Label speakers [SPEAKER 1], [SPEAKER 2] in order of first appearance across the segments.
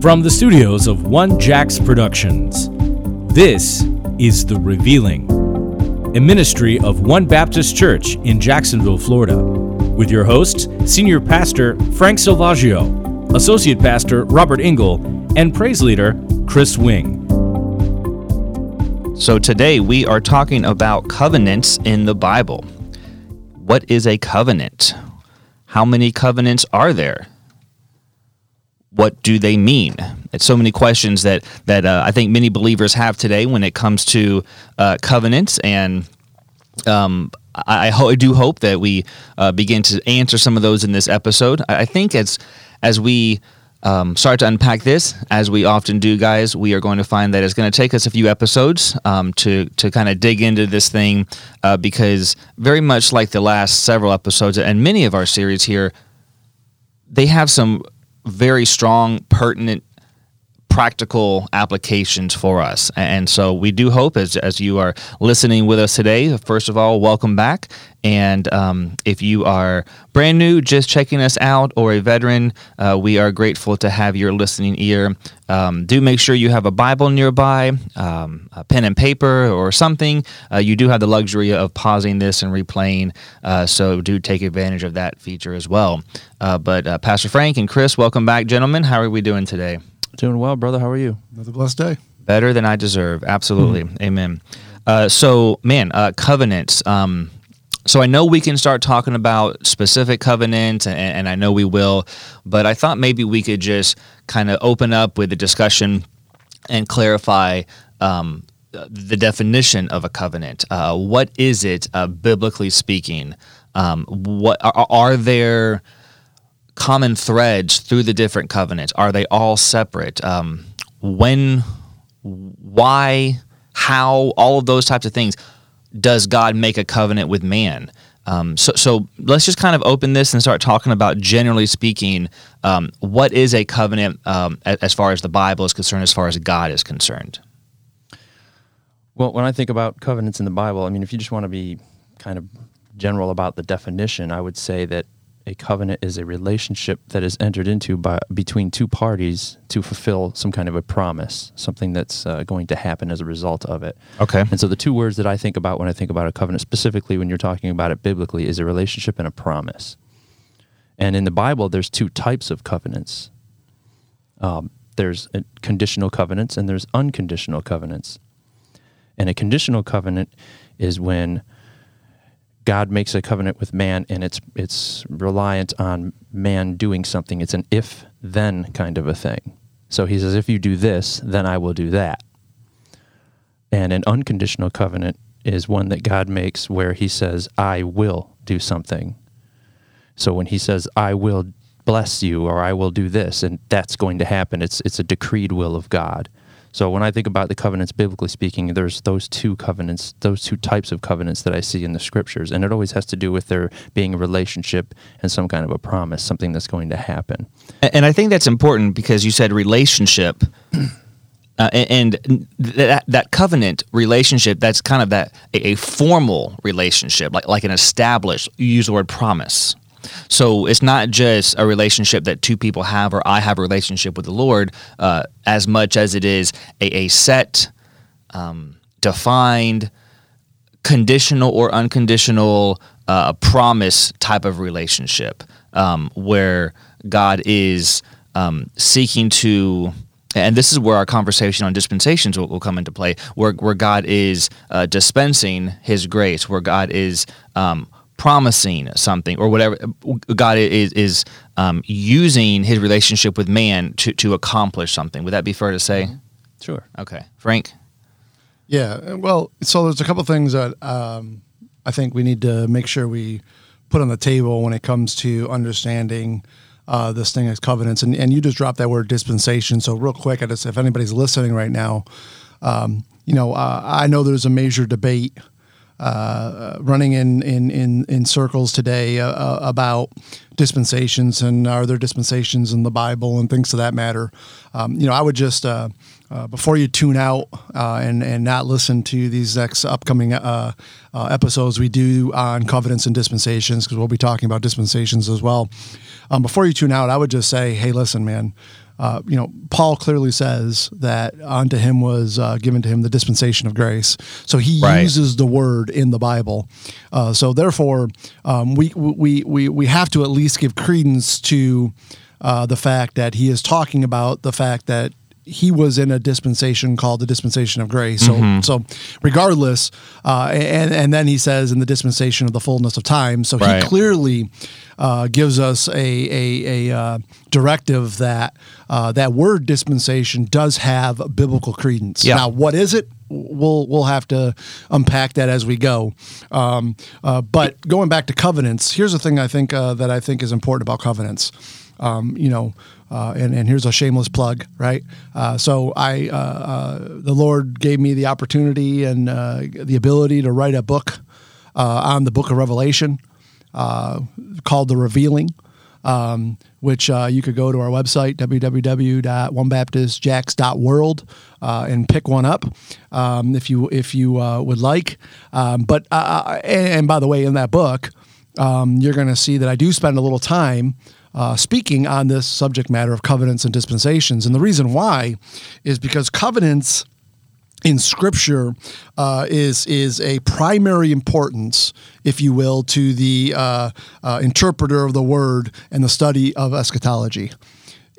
[SPEAKER 1] From the studios of One Jacks Productions, this is The Revealing, a ministry of One Baptist Church in Jacksonville, Florida, with your hosts, Senior Pastor Frank Silvaggio, Associate Pastor Robert Engel, and Praise Leader Chris Wing.
[SPEAKER 2] So today we are talking about covenants in the Bible. What is a covenant? How many covenants are there? What do they mean? It's so many questions that that uh, I think many believers have today when it comes to uh, covenants, and um, I, ho- I, do hope that we uh, begin to answer some of those in this episode. I, I think as as we um, start to unpack this, as we often do, guys. We are going to find that it's going to take us a few episodes um, to to kind of dig into this thing, uh, because very much like the last several episodes and many of our series here, they have some very strong, pertinent practical applications for us. And so we do hope as, as you are listening with us today, first of all, welcome back. And um, if you are brand new, just checking us out, or a veteran, uh, we are grateful to have your listening ear. Um, do make sure you have a Bible nearby, um, a pen and paper, or something. Uh, you do have the luxury of pausing this and replaying, uh, so do take advantage of that feature as well. Uh, but uh, Pastor Frank and Chris, welcome back, gentlemen. How are we doing today?
[SPEAKER 3] Doing well, brother. How are you?
[SPEAKER 4] Another blessed day.
[SPEAKER 2] Better than I deserve. Absolutely. Mm-hmm. Amen. Uh, so, man, uh, covenants. Um, so I know we can start talking about specific covenants, and, and, I know we will, but I thought maybe we could just kind of open up with a discussion and clarify um, the definition of a covenant. Uh, what is it, uh, biblically speaking? Um, what are, are there? Common threads through the different covenants? Are they all separate? Um, when, why, how, all of those types of things does God make a covenant with man? Um, so, so let's just kind of open this and start talking about, generally speaking, um, what is a covenant um, as far as the Bible is concerned, as far as God is concerned.
[SPEAKER 3] Well, when I think about covenants in the Bible, I mean, if you just want to be kind of general about the definition, I would say that a covenant is a relationship that is entered into by between two parties to fulfill some kind of a promise, something that's uh, going to happen as a result of it.
[SPEAKER 2] Okay.
[SPEAKER 3] And so the two words that I think about when I think about a covenant, specifically when you're talking about it biblically, is a relationship and a promise. And in the Bible, there's two types of covenants. Um, there's conditional covenants and there's unconditional covenants. And a conditional covenant is when God makes a covenant with man and it's it's reliant on man doing something. It's an if then kind of a thing. So he says if you do this, then I will do that. And an unconditional covenant is one that God makes where he says I will do something. So when he says I will bless you or I will do this and that's going to happen, it's it's a decreed will of God. So when I think about the covenants, biblically speaking, there's those two covenants, those two types of covenants that I see in the scriptures, and it always has to do with there being a relationship and some kind of a promise, something that's going to happen.
[SPEAKER 2] And I think that's important because you said relationship. Uh, and, that that covenant relationship that's kind of that a, a, formal relationship like like an established you use the word promise so it's not just a relationship that two people have, or I have a relationship with the Lord, uh, as much as it is a, a set, um, defined, conditional or unconditional uh, promise type of relationship, um, where God is um, seeking to and this is where our conversation on dispensations will, will come into play, where, where God is uh, dispensing His grace, where God is um, promising something or whatever God is is um, using His relationship with man to to accomplish something. Would that be fair to say? Mm-hmm.
[SPEAKER 3] Sure.
[SPEAKER 2] Okay, Frank.
[SPEAKER 4] Yeah. Well, so there's a couple things that um, I think we need to make sure we put on the table when it comes to understanding. Uh, this thing as covenants, and, and you just dropped that word dispensation. So real quick, I just if anybody's listening right now, um, you know, uh, I know there's a major debate uh, running in, in, in, in circles today uh, uh about dispensations and are there dispensations in the Bible and things to that matter. Um, you know, I would just uh, uh, before you tune out uh, and and not listen to these next upcoming episodes we do on covenants and dispensations because we'll be talking about dispensations as well. Um, before you tune out, I would just say, hey, listen, man. Uh, you know, Paul clearly says that unto him was uh, given to him the dispensation of grace. So he
[SPEAKER 2] Right.
[SPEAKER 4] uses the word in the Bible. Uh, so therefore, um, we, we, we, we have to at least give credence to uh, the fact that he is talking about the fact that he was in a dispensation called the dispensation of grace. So, so regardless, uh, and and then he says in the dispensation of the fullness of time. So
[SPEAKER 2] Right.
[SPEAKER 4] he clearly uh, gives us a a, a uh, directive that uh, that word dispensation does have biblical credence.
[SPEAKER 2] Yeah.
[SPEAKER 4] Now, what is it? We'll we'll have to unpack that as we go. Um, uh, but going back to covenants, here's the thing I think uh, that I think is important about covenants. Um, you know, uh, and and here's a shameless plug, right? Uh, so I uh, uh, the Lord gave me the opportunity and uh, the ability to write a book on the Book of Revelation called The Revealing, um, which uh, you could go to our website, www.onebaptistjacks.world, uh, and pick one up um, if you if you uh, would like. Um, but and, and by the way, in that book, um, you're going to see that I do spend a little time uh, speaking on this subject matter of covenants and dispensations. And the reason why is because covenants in Scripture uh, is is a primary importance, if you will, to the uh, uh, interpreter of the word and the study of eschatology.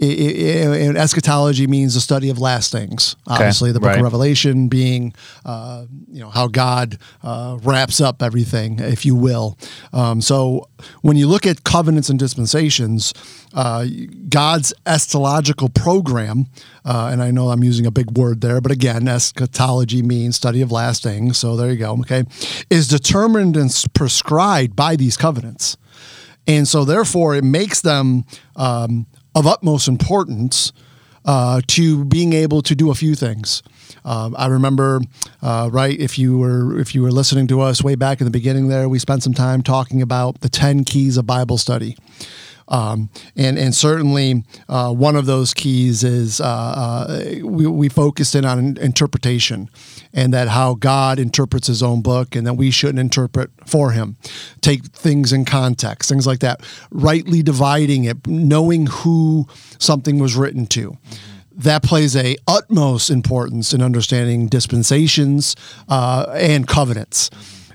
[SPEAKER 4] And eschatology means the study of last things. Obviously, the Book
[SPEAKER 2] right.
[SPEAKER 4] of Revelation being, uh, you know, how God uh, wraps up everything, if you will. Um, so, when you look at covenants and dispensations, uh, God's eschatological program, uh, and I know I'm using a big word there, but again, eschatology means study of last things. So there you go. Okay, is determined and prescribed by these covenants. And so, therefore, it makes them um, of utmost importance uh, to being able to do a few things. Um, I remember, uh, right, if you were if you were listening to us way back in the beginning, there we spent some time talking about the ten keys of Bible study. Um, and and certainly uh, one of those keys is uh, uh, we, we focused in on interpretation and that how God interprets His own book and that we shouldn't interpret for Him, take things in context, things like that, rightly dividing it, knowing who something was written to. That plays a utmost importance in understanding dispensations uh, and covenants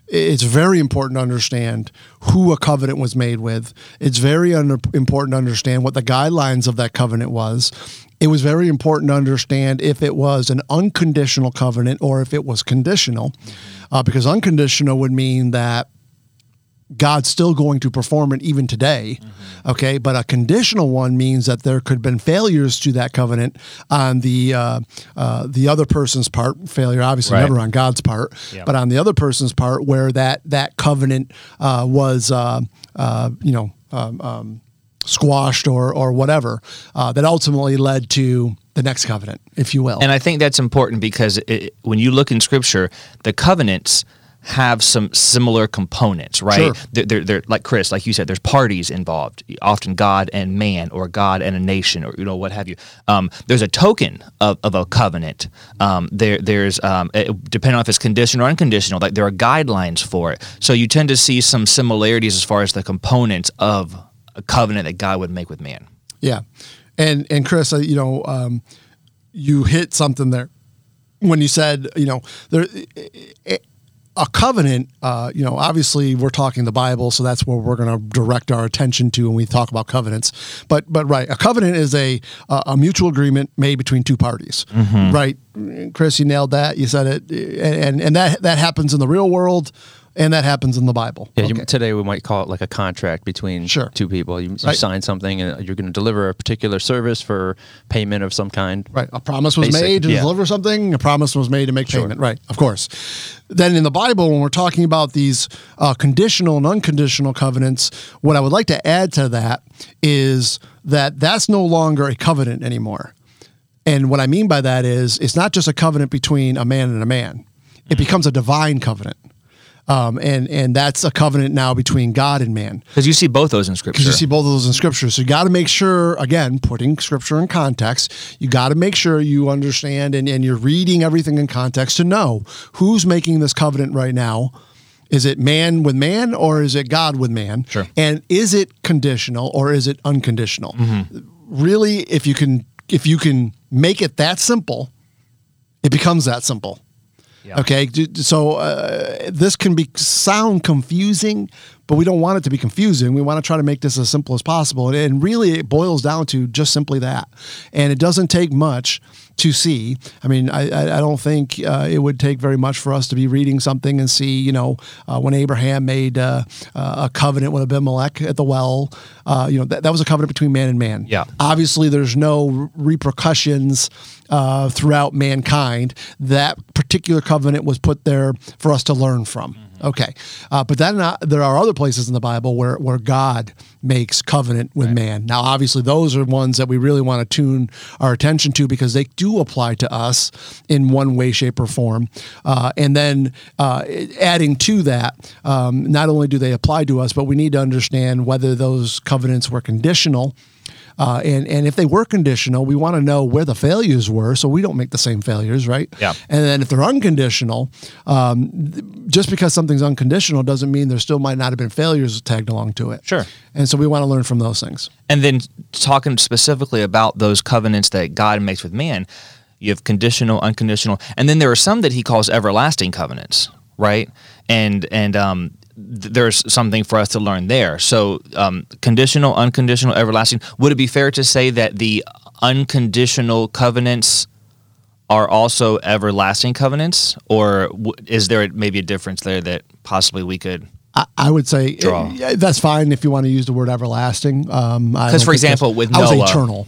[SPEAKER 4] it's very important to understand who a covenant was made with. It's very important to understand what the guidelines of that covenant was. It was very important to understand if it was an unconditional covenant or if it was conditional, uh, because unconditional would mean that God's still going to perform it even today. Okay, but a conditional one means that there could have been failures to that covenant on the uh, uh, the other person's part. Failure, obviously,
[SPEAKER 2] Right.
[SPEAKER 4] never on God's part, but on the other person's part, where that that covenant uh, was, uh, uh, you know, um, um, squashed or or whatever, uh, that ultimately led to the next covenant, if you will.
[SPEAKER 2] And I think that's important because it, when you look in Scripture, the covenants have some similar components, right?
[SPEAKER 4] Sure.
[SPEAKER 2] They're, they're, they're- like Chris, like you said, there's parties involved, often God and man, or God and a nation, or you know what have you. Um, there's a token of, of a covenant. Um, there, there's um, it, depending on if it's conditional or unconditional, like there are guidelines for it. So you tend to see some similarities as far as the components of a covenant that God would make with man.
[SPEAKER 4] Yeah, and and Chris, uh, you know, um, you hit something there when you said, you know, there a covenant. Uh, you know, obviously we're talking the Bible, so that's where we're going to direct our attention to when we talk about covenants. But but right, a covenant is a a a mutual agreement made between two parties. Right, Chris, you nailed that. You said it, and and that that happens in the real world. And that happens in the Bible.
[SPEAKER 3] Yeah, you, today we might call it like a contract between
[SPEAKER 4] Sure.
[SPEAKER 3] two people. You, you
[SPEAKER 4] Right.
[SPEAKER 3] sign something, and you're going to deliver a particular service for payment of some kind.
[SPEAKER 4] Right. A promise was
[SPEAKER 3] Basic,
[SPEAKER 4] made to
[SPEAKER 3] yeah.
[SPEAKER 4] deliver something. A promise was made to make payment. Right. Of course. Then in the Bible, when we're talking about these uh, conditional and unconditional covenants, what I would like to add to that is that that's no longer a covenant anymore. And what I mean by that is it's not just a covenant between a man and a man, it becomes a divine covenant. Um, and and that's a covenant now between God and man.
[SPEAKER 2] Because you see both those in Scripture.
[SPEAKER 4] Because you see both of those in Scripture, so you got to make sure again, putting Scripture in context. You got to make sure you understand and, and you're reading everything in context to know who's making this covenant right now. Is it man with man or is it God with man?
[SPEAKER 2] Sure.
[SPEAKER 4] And is it conditional or is it unconditional? Really, if you can if you can make it that simple, it becomes that simple.
[SPEAKER 2] Yeah.
[SPEAKER 4] Okay, so uh, this can be sound confusing, but we don't want it to be confusing. We want to try to make this as simple as possible, and, and really, it boils down to just simply that. And it doesn't take much to see. I mean, I, I don't think uh, it would take very much for us to be reading something and see, you know, uh, when Abraham made uh, uh, a covenant with Abimelech at the well, uh, you know, that, that was a covenant between man and man.
[SPEAKER 2] Yeah.
[SPEAKER 4] Obviously, there's no repercussions uh, throughout mankind. That particular covenant was put there for us to learn from. Okay, uh, but then uh, there are other places in the Bible where where God makes covenant with man. Now, obviously, those are ones that we really want to tune our attention to because they do apply to us in one way, shape, or form. Uh, and then uh, adding to that, um, not only do they apply to us, but we need to understand whether those covenants were conditional. Uh, and and if they were conditional, we want to know where the failures were, so we don't make the same failures, right?
[SPEAKER 2] Yeah.
[SPEAKER 4] And then if they're unconditional, um, th- just because something's unconditional doesn't mean there still might not have been failures tagged along to it.
[SPEAKER 2] Sure.
[SPEAKER 4] And so we want to learn from those things.
[SPEAKER 2] And then talking specifically about those covenants that God makes with man, you have conditional, unconditional, and then there are some that He calls everlasting covenants, right? And and um, th- there's something for us to learn there. So um, conditional, unconditional, everlasting. Would it be fair to say that the unconditional covenants are also everlasting covenants, or w- is there maybe a difference there that possibly we could?
[SPEAKER 4] I, I would say
[SPEAKER 2] Draw.
[SPEAKER 4] uh, that's fine if you want to use the word everlasting. Um, I
[SPEAKER 2] 'Cause,
[SPEAKER 4] don't
[SPEAKER 2] for example, with
[SPEAKER 4] I would say eternal.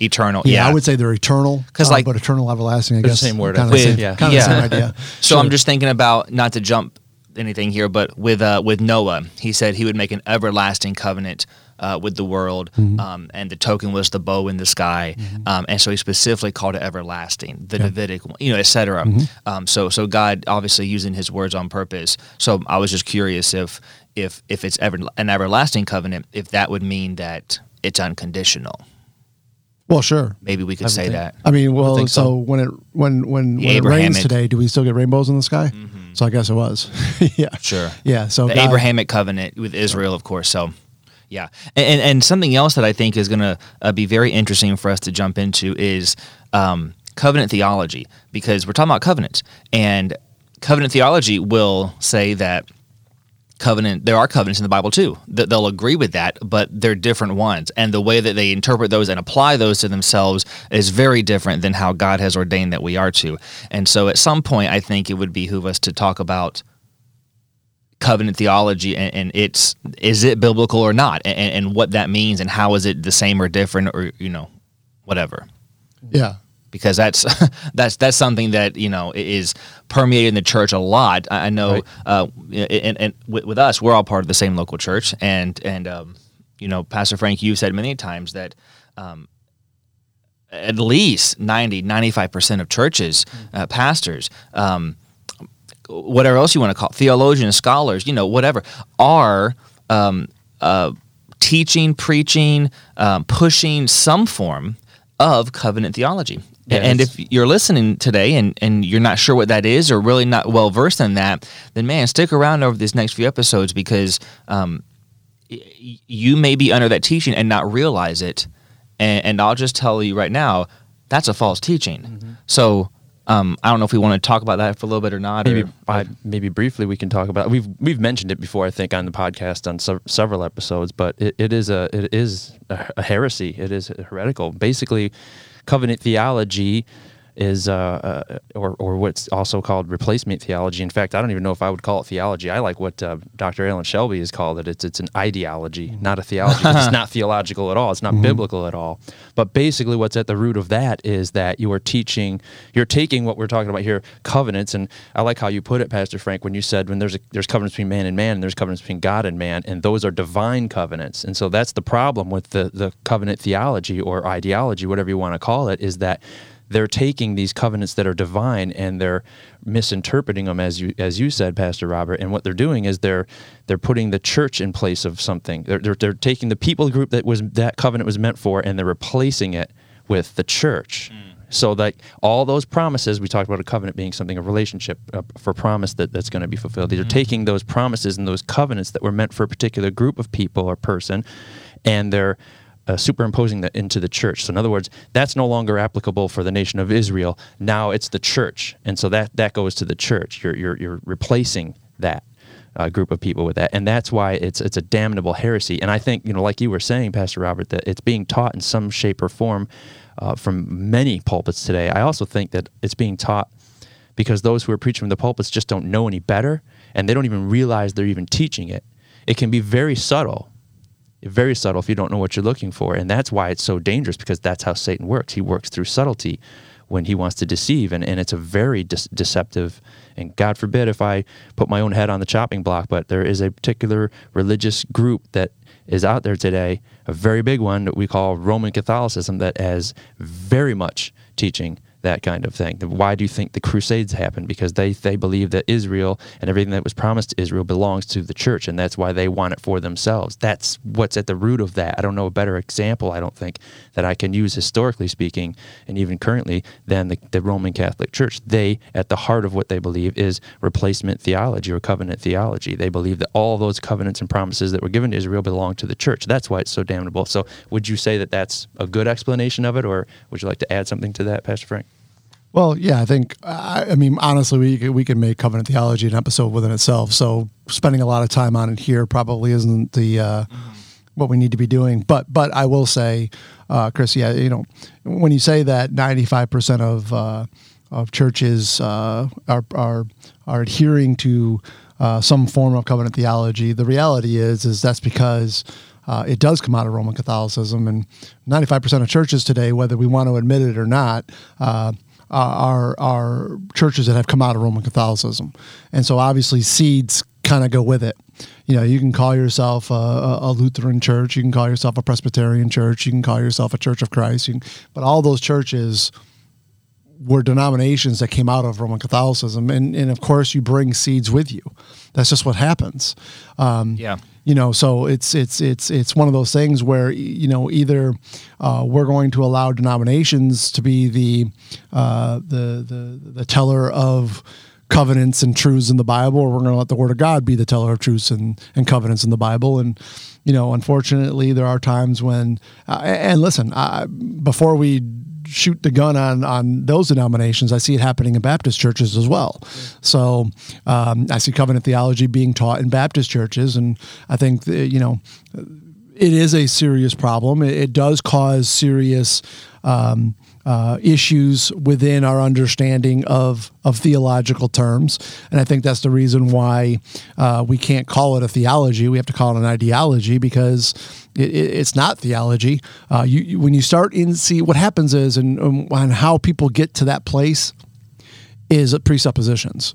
[SPEAKER 2] Eternal,
[SPEAKER 4] Yeah,
[SPEAKER 2] yeah.
[SPEAKER 4] I would say they're eternal.
[SPEAKER 2] 'Cause,
[SPEAKER 4] uh,
[SPEAKER 2] like-
[SPEAKER 4] but eternal, everlasting. I guess the
[SPEAKER 3] same word,
[SPEAKER 4] Kind of same,
[SPEAKER 3] Yeah.
[SPEAKER 4] kind of the same idea.
[SPEAKER 2] So
[SPEAKER 4] Sure.
[SPEAKER 2] I'm just thinking about not to jump anything here, but with uh, with Noah, he said he would make an everlasting covenant uh, with the world,
[SPEAKER 4] Mm-hmm.
[SPEAKER 2] um, and the token was the bow in the sky, um, and so he specifically called it everlasting, the Davidic, you know, etc.
[SPEAKER 4] Mm-hmm.
[SPEAKER 2] Um, so so God obviously using His words on purpose. So I was just curious if if if it's ever an everlasting covenant, if that would mean that it's unconditional.
[SPEAKER 4] well, sure.
[SPEAKER 2] Maybe we could say
[SPEAKER 3] think-
[SPEAKER 2] that.
[SPEAKER 4] I mean, well, so,
[SPEAKER 3] so.
[SPEAKER 4] when it when when, when it rains today, do we still get rainbows in the sky? So I guess it was. yeah.
[SPEAKER 2] Sure.
[SPEAKER 4] Yeah. So
[SPEAKER 2] the
[SPEAKER 4] God-
[SPEAKER 2] Abrahamic covenant with Israel, of course. So, yeah, and and, something else that I think is going to uh, be very interesting for us to jump into is um, covenant theology because we're talking about covenants, and covenant theology will say that covenant there are covenants in the bible too that they'll agree with that but they're different ones. And the way that they interpret those and apply those to themselves is very different than how god has ordained that we are to. And so at some point i think it would behoove us to talk about covenant theology and, and it's is it biblical or not and, and what that means and how is it the same or different or you know whatever.
[SPEAKER 4] Yeah.
[SPEAKER 2] Because that's that's that's something that you know is permeated in the church a lot. I know,
[SPEAKER 3] Right.
[SPEAKER 2] uh, and, and with, with us, we're all part of the same local church, and and um, you know, Pastor Frank, you've said many times that. Um, at least 90 95% of churches uh, pastors um, whatever else you want to call it, theologians scholars you know whatever are um, uh, teaching preaching um, pushing some form of covenant theology
[SPEAKER 3] Yeah,
[SPEAKER 2] and if you're listening today and, and you're not sure what that is or really not well versed in that then man stick around over these next few episodes because um, y- you may be under that teaching and not realize it. And, and I'll just tell you right now, that's a false teaching.
[SPEAKER 3] Mm-hmm.
[SPEAKER 2] So um, I don't know if we want to talk about that for a little bit or not.
[SPEAKER 3] maybe
[SPEAKER 2] or,
[SPEAKER 3] I, maybe briefly we can talk about we've we've mentioned it before I think on the podcast on sev- several episodes but it, it is a it is a, a heresy it is heretical basically covenant theology is uh, uh, or or what's also called replacement theology. In fact I don't even know if I would call it theology. I like what uh, Dr. Alan Shelby has called it. It's it's an ideology not a theology. it's not theological at all. It's not biblical at all. But basically what's at the root of that is that you are teaching you're taking what we're talking about here covenants. And I like how you put it Pastor Frank when you said when there's a, there's covenants between man and man and there's covenants between God and man and those are divine covenants. And so that's the problem with the the covenant theology or ideology whatever you want to call it is that they're taking these covenants that are divine and they're misinterpreting them as you as you said pastor robert. And what they're doing is they're they're putting the church in place of something. They're, they're, they're taking the people group that was that covenant was meant for and they're replacing it with the church. So that all those promises we talked about a covenant being something a relationship uh, for promise that, that's going to be fulfilled. These are taking those promises and those covenants that were meant for a particular group of people or person and they're uh, superimposing that into the church. So, in other words, that's no longer applicable for the nation of Israel. Now it's the church, and so that that goes to the church. You're you're, you're replacing that uh, group of people with that, and that's why it's it's a damnable heresy. And I think you know, like you were saying, Pastor Robert, that it's being taught in some shape or form uh, from many pulpits today. I also think that it's being taught because those who are preaching from the pulpits just don't know any better, and they don't even realize they're even teaching it. It can be very subtle very subtle if you don't know what you're looking for. And that's why it's so dangerous because that's how Satan works. He works through subtlety when he wants to deceive. And, and it's a very de- deceptive. And God forbid if I put my own head on the chopping block, but there is a particular religious group that is out there today, a very big one that we call Roman Catholicism, that has very much teaching that kind of thing. Why do you think the Crusades happened? Because they, they believe that Israel and everything that was promised to Israel belongs to the church, and that's why they want it for themselves. That's what's at the root of that. I don't know a better example, I don't think, that I can use historically speaking, and even currently, than the, the Roman Catholic Church. They, at the heart of what they believe, is replacement theology or covenant theology. They believe that all those covenants and promises that were given to Israel belong to the church. That's why it's so damnable. So, would you say that that's a good explanation of it, or would you like to add something to that, Pastor Frank?
[SPEAKER 4] Well, yeah, I think I, I mean honestly, we could, we could make covenant theology an episode within itself. So spending a lot of time on it here probably isn't the uh, what we need to be doing. But but I will say, uh, Chris, yeah, you know, when you say that ninety five percent of uh, of churches uh, are are are adhering to uh, some form of covenant theology, the reality is is that's because. Uh, it does come out of Roman Catholicism, and 95% of churches today, whether we want to admit it or not, uh, are are churches that have come out of Roman Catholicism, and so obviously seeds kind of go with it. You know, you can call yourself a, a, Lutheran church, you can call yourself a Presbyterian church, you can call yourself a Church of Christ, can, but all those churches were denominations that came out of Roman Catholicism, and and of course you bring seeds with you. That's just what happens. Um,
[SPEAKER 2] yeah
[SPEAKER 4] you know so it's it's it's it's one of those things where you know either uh, we're going to allow denominations to be the uh, the the the teller of covenants and truths in the Bible, or we're going to let the Word of God be the teller of truths and, and covenants in the Bible. And you know, unfortunately, there are times when, uh, and listen, before we shoot the gun on on those denominations. I see it happening in Baptist churches as well. So um, I see covenant theology being taught in Baptist churches, and I think that, you know it is a serious problem. It, it does cause serious. Um, uh, issues within our understanding of of theological terms, and I think that's the reason why uh, we can't call it a theology. We have to call it an ideology because it, it, it's not theology. Uh, you, you, when you start in see what happens is and, um, and how people get to that place is presuppositions,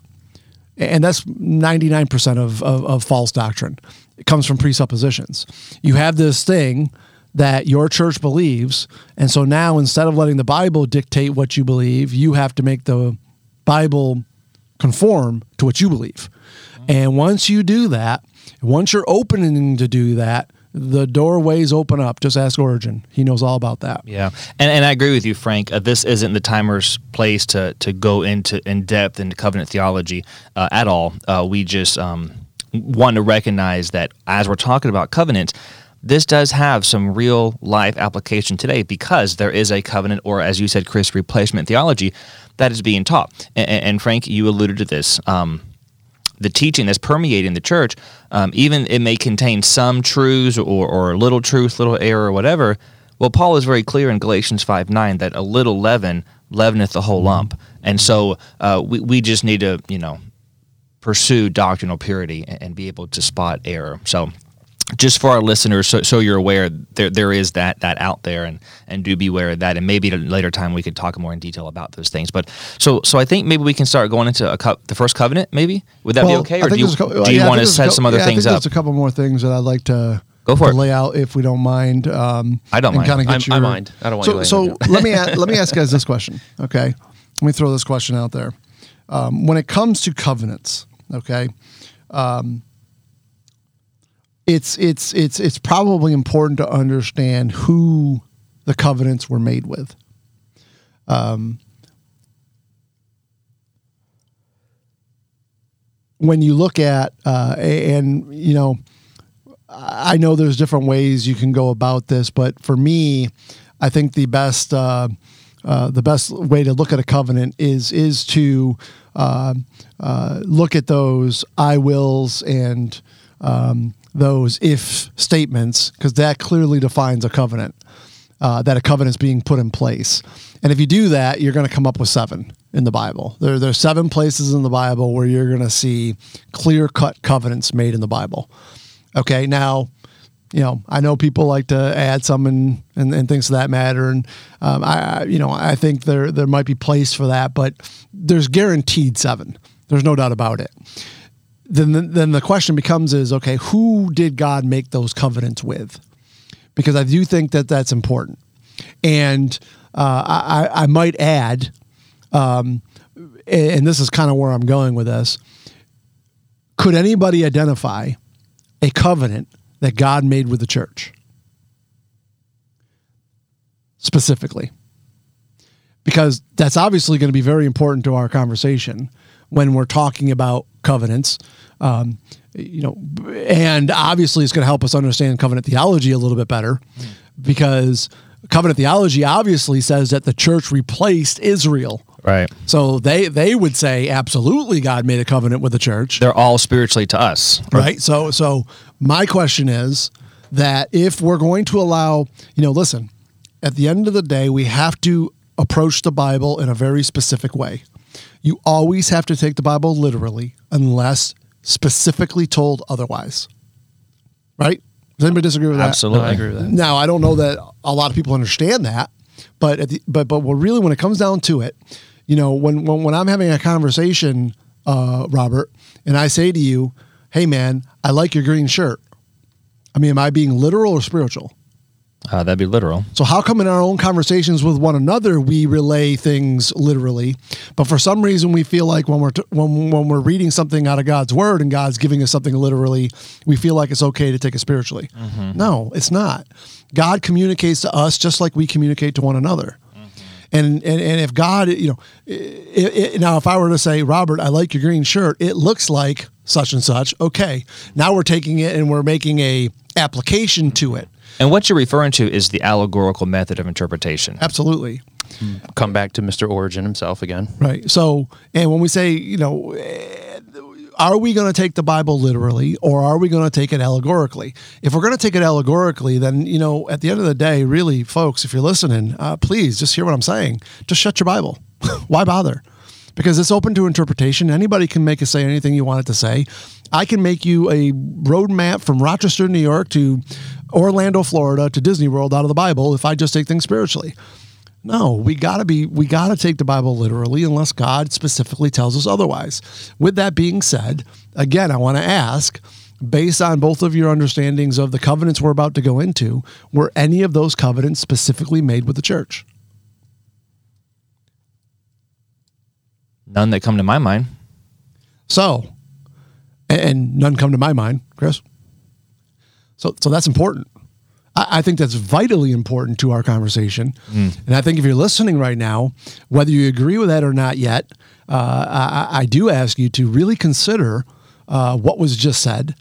[SPEAKER 4] and that's ninety nine percent of, of of false doctrine. It comes from presuppositions. You have this thing that your church believes. And so now instead of letting the Bible dictate what you believe, you have to make the Bible conform to what you believe. And once you do that, once you're opening to do that, the doorways open up. Just ask Origen; he knows all about that.
[SPEAKER 2] Yeah, and, and I agree with you, Frank. Uh, this isn't the timer's place to to go into in depth into covenant theology uh, at all. Uh, we just um, want to recognize that as we're talking about covenants, this does have some real life application today because there is a covenant, or as you said, Chris, replacement theology that is being taught. And, and Frank, you alluded to this. Um, the teaching that's permeating the church, um, even it may contain some truths or, or little truth, little error, or whatever. Well, Paul is very clear in Galatians 5 9 that a little leaven leaveneth the whole lump. And so uh, we, we just need to, you know, pursue doctrinal purity and, and be able to spot error. So just for our listeners, so, so you're aware, there there is that that out there, and and do be aware of that. And maybe at a later time we could talk more in detail about those things. But so so I think maybe we can start going into a co- the first covenant. Maybe would that
[SPEAKER 4] well,
[SPEAKER 2] be okay, or do you,
[SPEAKER 4] couple,
[SPEAKER 2] do you
[SPEAKER 4] yeah,
[SPEAKER 2] want to set some other
[SPEAKER 4] yeah,
[SPEAKER 2] things
[SPEAKER 4] I think
[SPEAKER 2] up?
[SPEAKER 4] There's a couple more things that I'd like to
[SPEAKER 2] Go for
[SPEAKER 4] the
[SPEAKER 2] it.
[SPEAKER 4] layout, if we don't mind. Um,
[SPEAKER 2] I don't mind.
[SPEAKER 4] kinda
[SPEAKER 3] I'm-
[SPEAKER 4] get
[SPEAKER 3] I mind. I don't want you
[SPEAKER 4] So,
[SPEAKER 3] laying
[SPEAKER 4] so let me a- let me ask you guys this question. Okay, let me throw this question out there. Um, when it comes to covenants, okay, um, it's it's it's it's probably important to understand who the covenants were made with. when you look at uh, and you know i know there's different ways you can go about this but for me i think the best uh, uh, the best way to look at a covenant is is to uh, uh, look at those i wills and um, those if statements because that clearly defines a covenant uh, that a covenant is being put in place. And if you do that, you're going to come up with seven in the Bible. There, there's seven places in the Bible where you're going to see clear cut covenants made in the Bible. Okay, now, you know, I know people like to add some and, and, and things of that matter, and um, I, you know, I think there there might be place for that, but there's guaranteed seven. There's no doubt about it. Then, then the question becomes: Is okay, who did God make those covenants with? because I do think that that's important. And uh, I, I might add, um, and this is kind of where I'm going with this. Could anybody identify a covenant that God made with the church? Specifically. Because that's obviously going to be very important to our conversation when we're talking about covenants. Um, you know, and obviously it's going to help us understand covenant theology a little bit better because covenant theology obviously says that the church replaced Israel.
[SPEAKER 2] Right.
[SPEAKER 4] So they they would say absolutely God made a covenant with the church.
[SPEAKER 2] They're all spiritually to us.
[SPEAKER 4] Right. So so my question is that if we're going to allow, you know, listen, at the end of the day, we have to approach the Bible in a very specific way. You always have to take the Bible literally unless specifically told otherwise. Right? Does anybody disagree with that?
[SPEAKER 2] Absolutely.
[SPEAKER 3] No, I agree with that.
[SPEAKER 4] Now, I don't know that a lot of people understand that, but at the, but but what really when it comes down to it, you know, when when, when I'm having a conversation, uh, Robert, and I say to you, "Hey, man, I like your green shirt." I mean, am I being literal or spiritual?
[SPEAKER 2] Uh, that'd be literal.
[SPEAKER 4] So how come in our own conversations with one another we relay things literally, but for some reason we feel like when we're t- when when we're reading something out of God's word and God's giving us something literally, we feel like it's okay to take it spiritually. No, it's not. God communicates to us just like we communicate to one another. And, and and if God, you know, i i now if I were to say, Robert, I like your green shirt, it looks like such and such. Okay, now we're taking it and we're making a application to it.
[SPEAKER 2] And what you're referring to is the allegorical method of interpretation.
[SPEAKER 4] Absolutely.
[SPEAKER 3] Come back to Mr. Origen himself again.
[SPEAKER 4] Right. So, and when we say, you know, eh, are we going to take the Bible literally or are we going to take it allegorically? If we're going to take it allegorically, then, you know, at the end of the day, really, folks, if you're listening, uh, please just hear what I'm saying. Just shut your Bible. Why bother? Because it's open to interpretation. Anybody can make it say anything you want it to say. I can make you a road map from Rochester, New York to Orlando, Florida to Disney World out of the Bible if I just take things spiritually. No, we gotta be we gotta take the Bible literally unless God specifically tells us otherwise. With that being said, again, I want to ask, based on both of your understandings of the covenants we're about to go into, were any of those covenants specifically made with the church?
[SPEAKER 2] None that come to my mind.
[SPEAKER 4] So, and, and none come to my mind, Chris. So, so that's important. I, I think that's vitally important to our conversation. And I think if you're listening right now, whether you agree with that or not yet, uh, I, I do ask you to really consider uh, what was just said,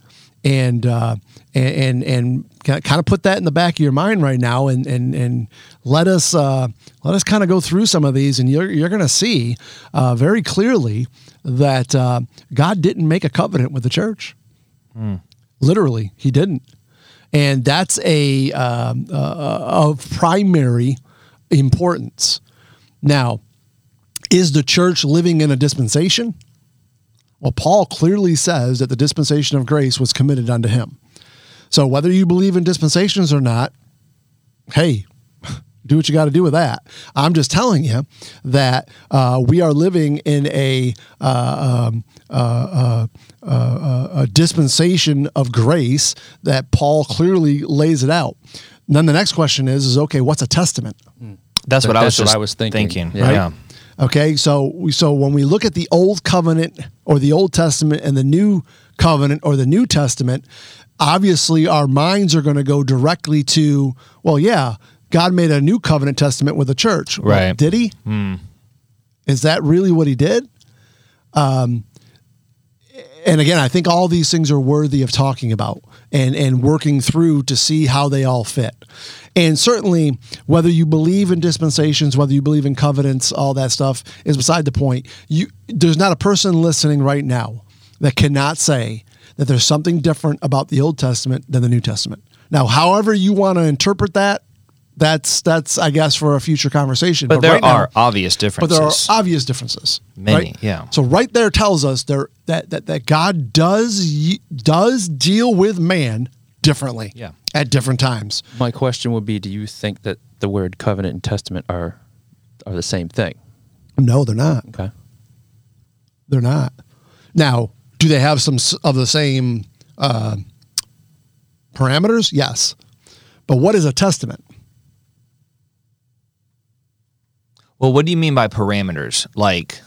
[SPEAKER 4] and uh, and and and kind of put that in the back of your mind right now, and and and let us uh, let us kind of go through some of these, and you're you're going to see uh, very clearly that uh, God didn't make a covenant with the church. Literally, He didn't, and that's a um, uh, of primary importance. Now, is the church living in a dispensation? Well, Paul clearly says that the dispensation of grace was committed unto him. So whether you believe in dispensations or not, hey, Do what you got to do with that. I'm just telling you that uh, we are living in a, uh, um, uh, uh, uh, a dispensation of grace that Paul clearly lays it out. then the next question is, is okay, what's a testament?
[SPEAKER 2] That's what I was
[SPEAKER 3] what I was thinking.
[SPEAKER 2] Yeah.
[SPEAKER 4] Right?
[SPEAKER 2] yeah.
[SPEAKER 4] Okay, so we, so when we look at the Old Covenant or the Old Testament and the New Covenant or the New Testament, obviously our minds are going to go directly to, well, yeah, God made a new covenant testament with the church. Well,
[SPEAKER 2] Right.
[SPEAKER 4] did he? Is that really what he did? Um, and again, I think all these things are worthy of talking about and and working through to see how they all fit. And certainly, whether you believe in dispensations, whether you believe in covenants, all that stuff is beside the point. You there's not a person listening right now that cannot say that there's something different about the Old Testament than the New Testament. Now, however you want to interpret that, that's that's I guess for a future conversation.
[SPEAKER 2] But, there
[SPEAKER 4] right now-
[SPEAKER 2] are obvious differences.
[SPEAKER 4] but there are obvious differences.
[SPEAKER 2] Many,
[SPEAKER 4] right?
[SPEAKER 2] yeah.
[SPEAKER 4] So right there tells us there that that, that God does does deal with man differently.
[SPEAKER 2] Yeah.
[SPEAKER 4] At different times.
[SPEAKER 3] My question would be: Do you think that the word covenant and testament are are the same thing?
[SPEAKER 4] No, they're not.
[SPEAKER 3] Okay.
[SPEAKER 4] They're not. Now, do they have some of the same uh, parameters? Yes. But what is a testament?
[SPEAKER 2] Well, what do you mean by parameters? Like,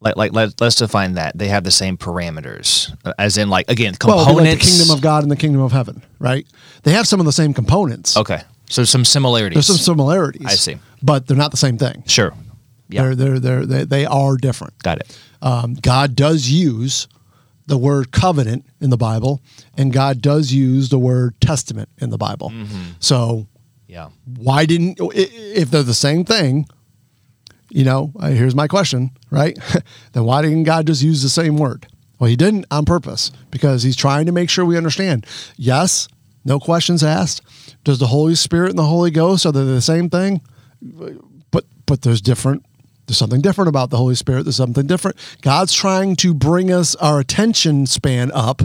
[SPEAKER 2] like, like let, let's define that. They have the same parameters, as in, like, again, components.
[SPEAKER 4] be like the kingdom of God and the kingdom of heaven, right? They have some of the same components.
[SPEAKER 2] Okay, so some similarities.
[SPEAKER 4] There's some similarities.
[SPEAKER 2] I see.
[SPEAKER 4] But they're not the same thing.
[SPEAKER 2] Sure. Yeah.
[SPEAKER 4] They're, they're, they're, they, they are different.
[SPEAKER 2] Got it.
[SPEAKER 4] um, God does use the word covenant in the Bible, and God does use the word testament in the Bible. So
[SPEAKER 2] Yeah.
[SPEAKER 4] why didn't if they're the same thing? You know, uh, here's my question, right? then why didn't God just use the same word? Well, He didn't on purpose because He's trying to make sure we understand. Yes, no questions asked. Does the Holy Spirit and the Holy Ghost are they the same thing? but but there's different there's something different about the holy spirit there's something different god's trying to bring us our attention span up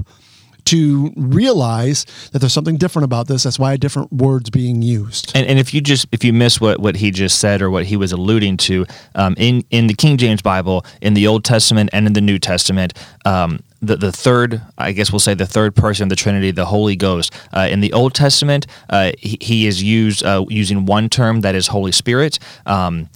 [SPEAKER 4] to realize that there's something different about this that's why different words being used
[SPEAKER 2] And, and if you just if you miss what, what he just said or what he was alluding to um, in in the King James Bible in the Old Testament and in the New Testament um, the the third I guess we'll say the third person of the Trinity the Holy Ghost uh, in the Old Testament uh, he, he is used uh, using one term that is Holy Spirit. Um,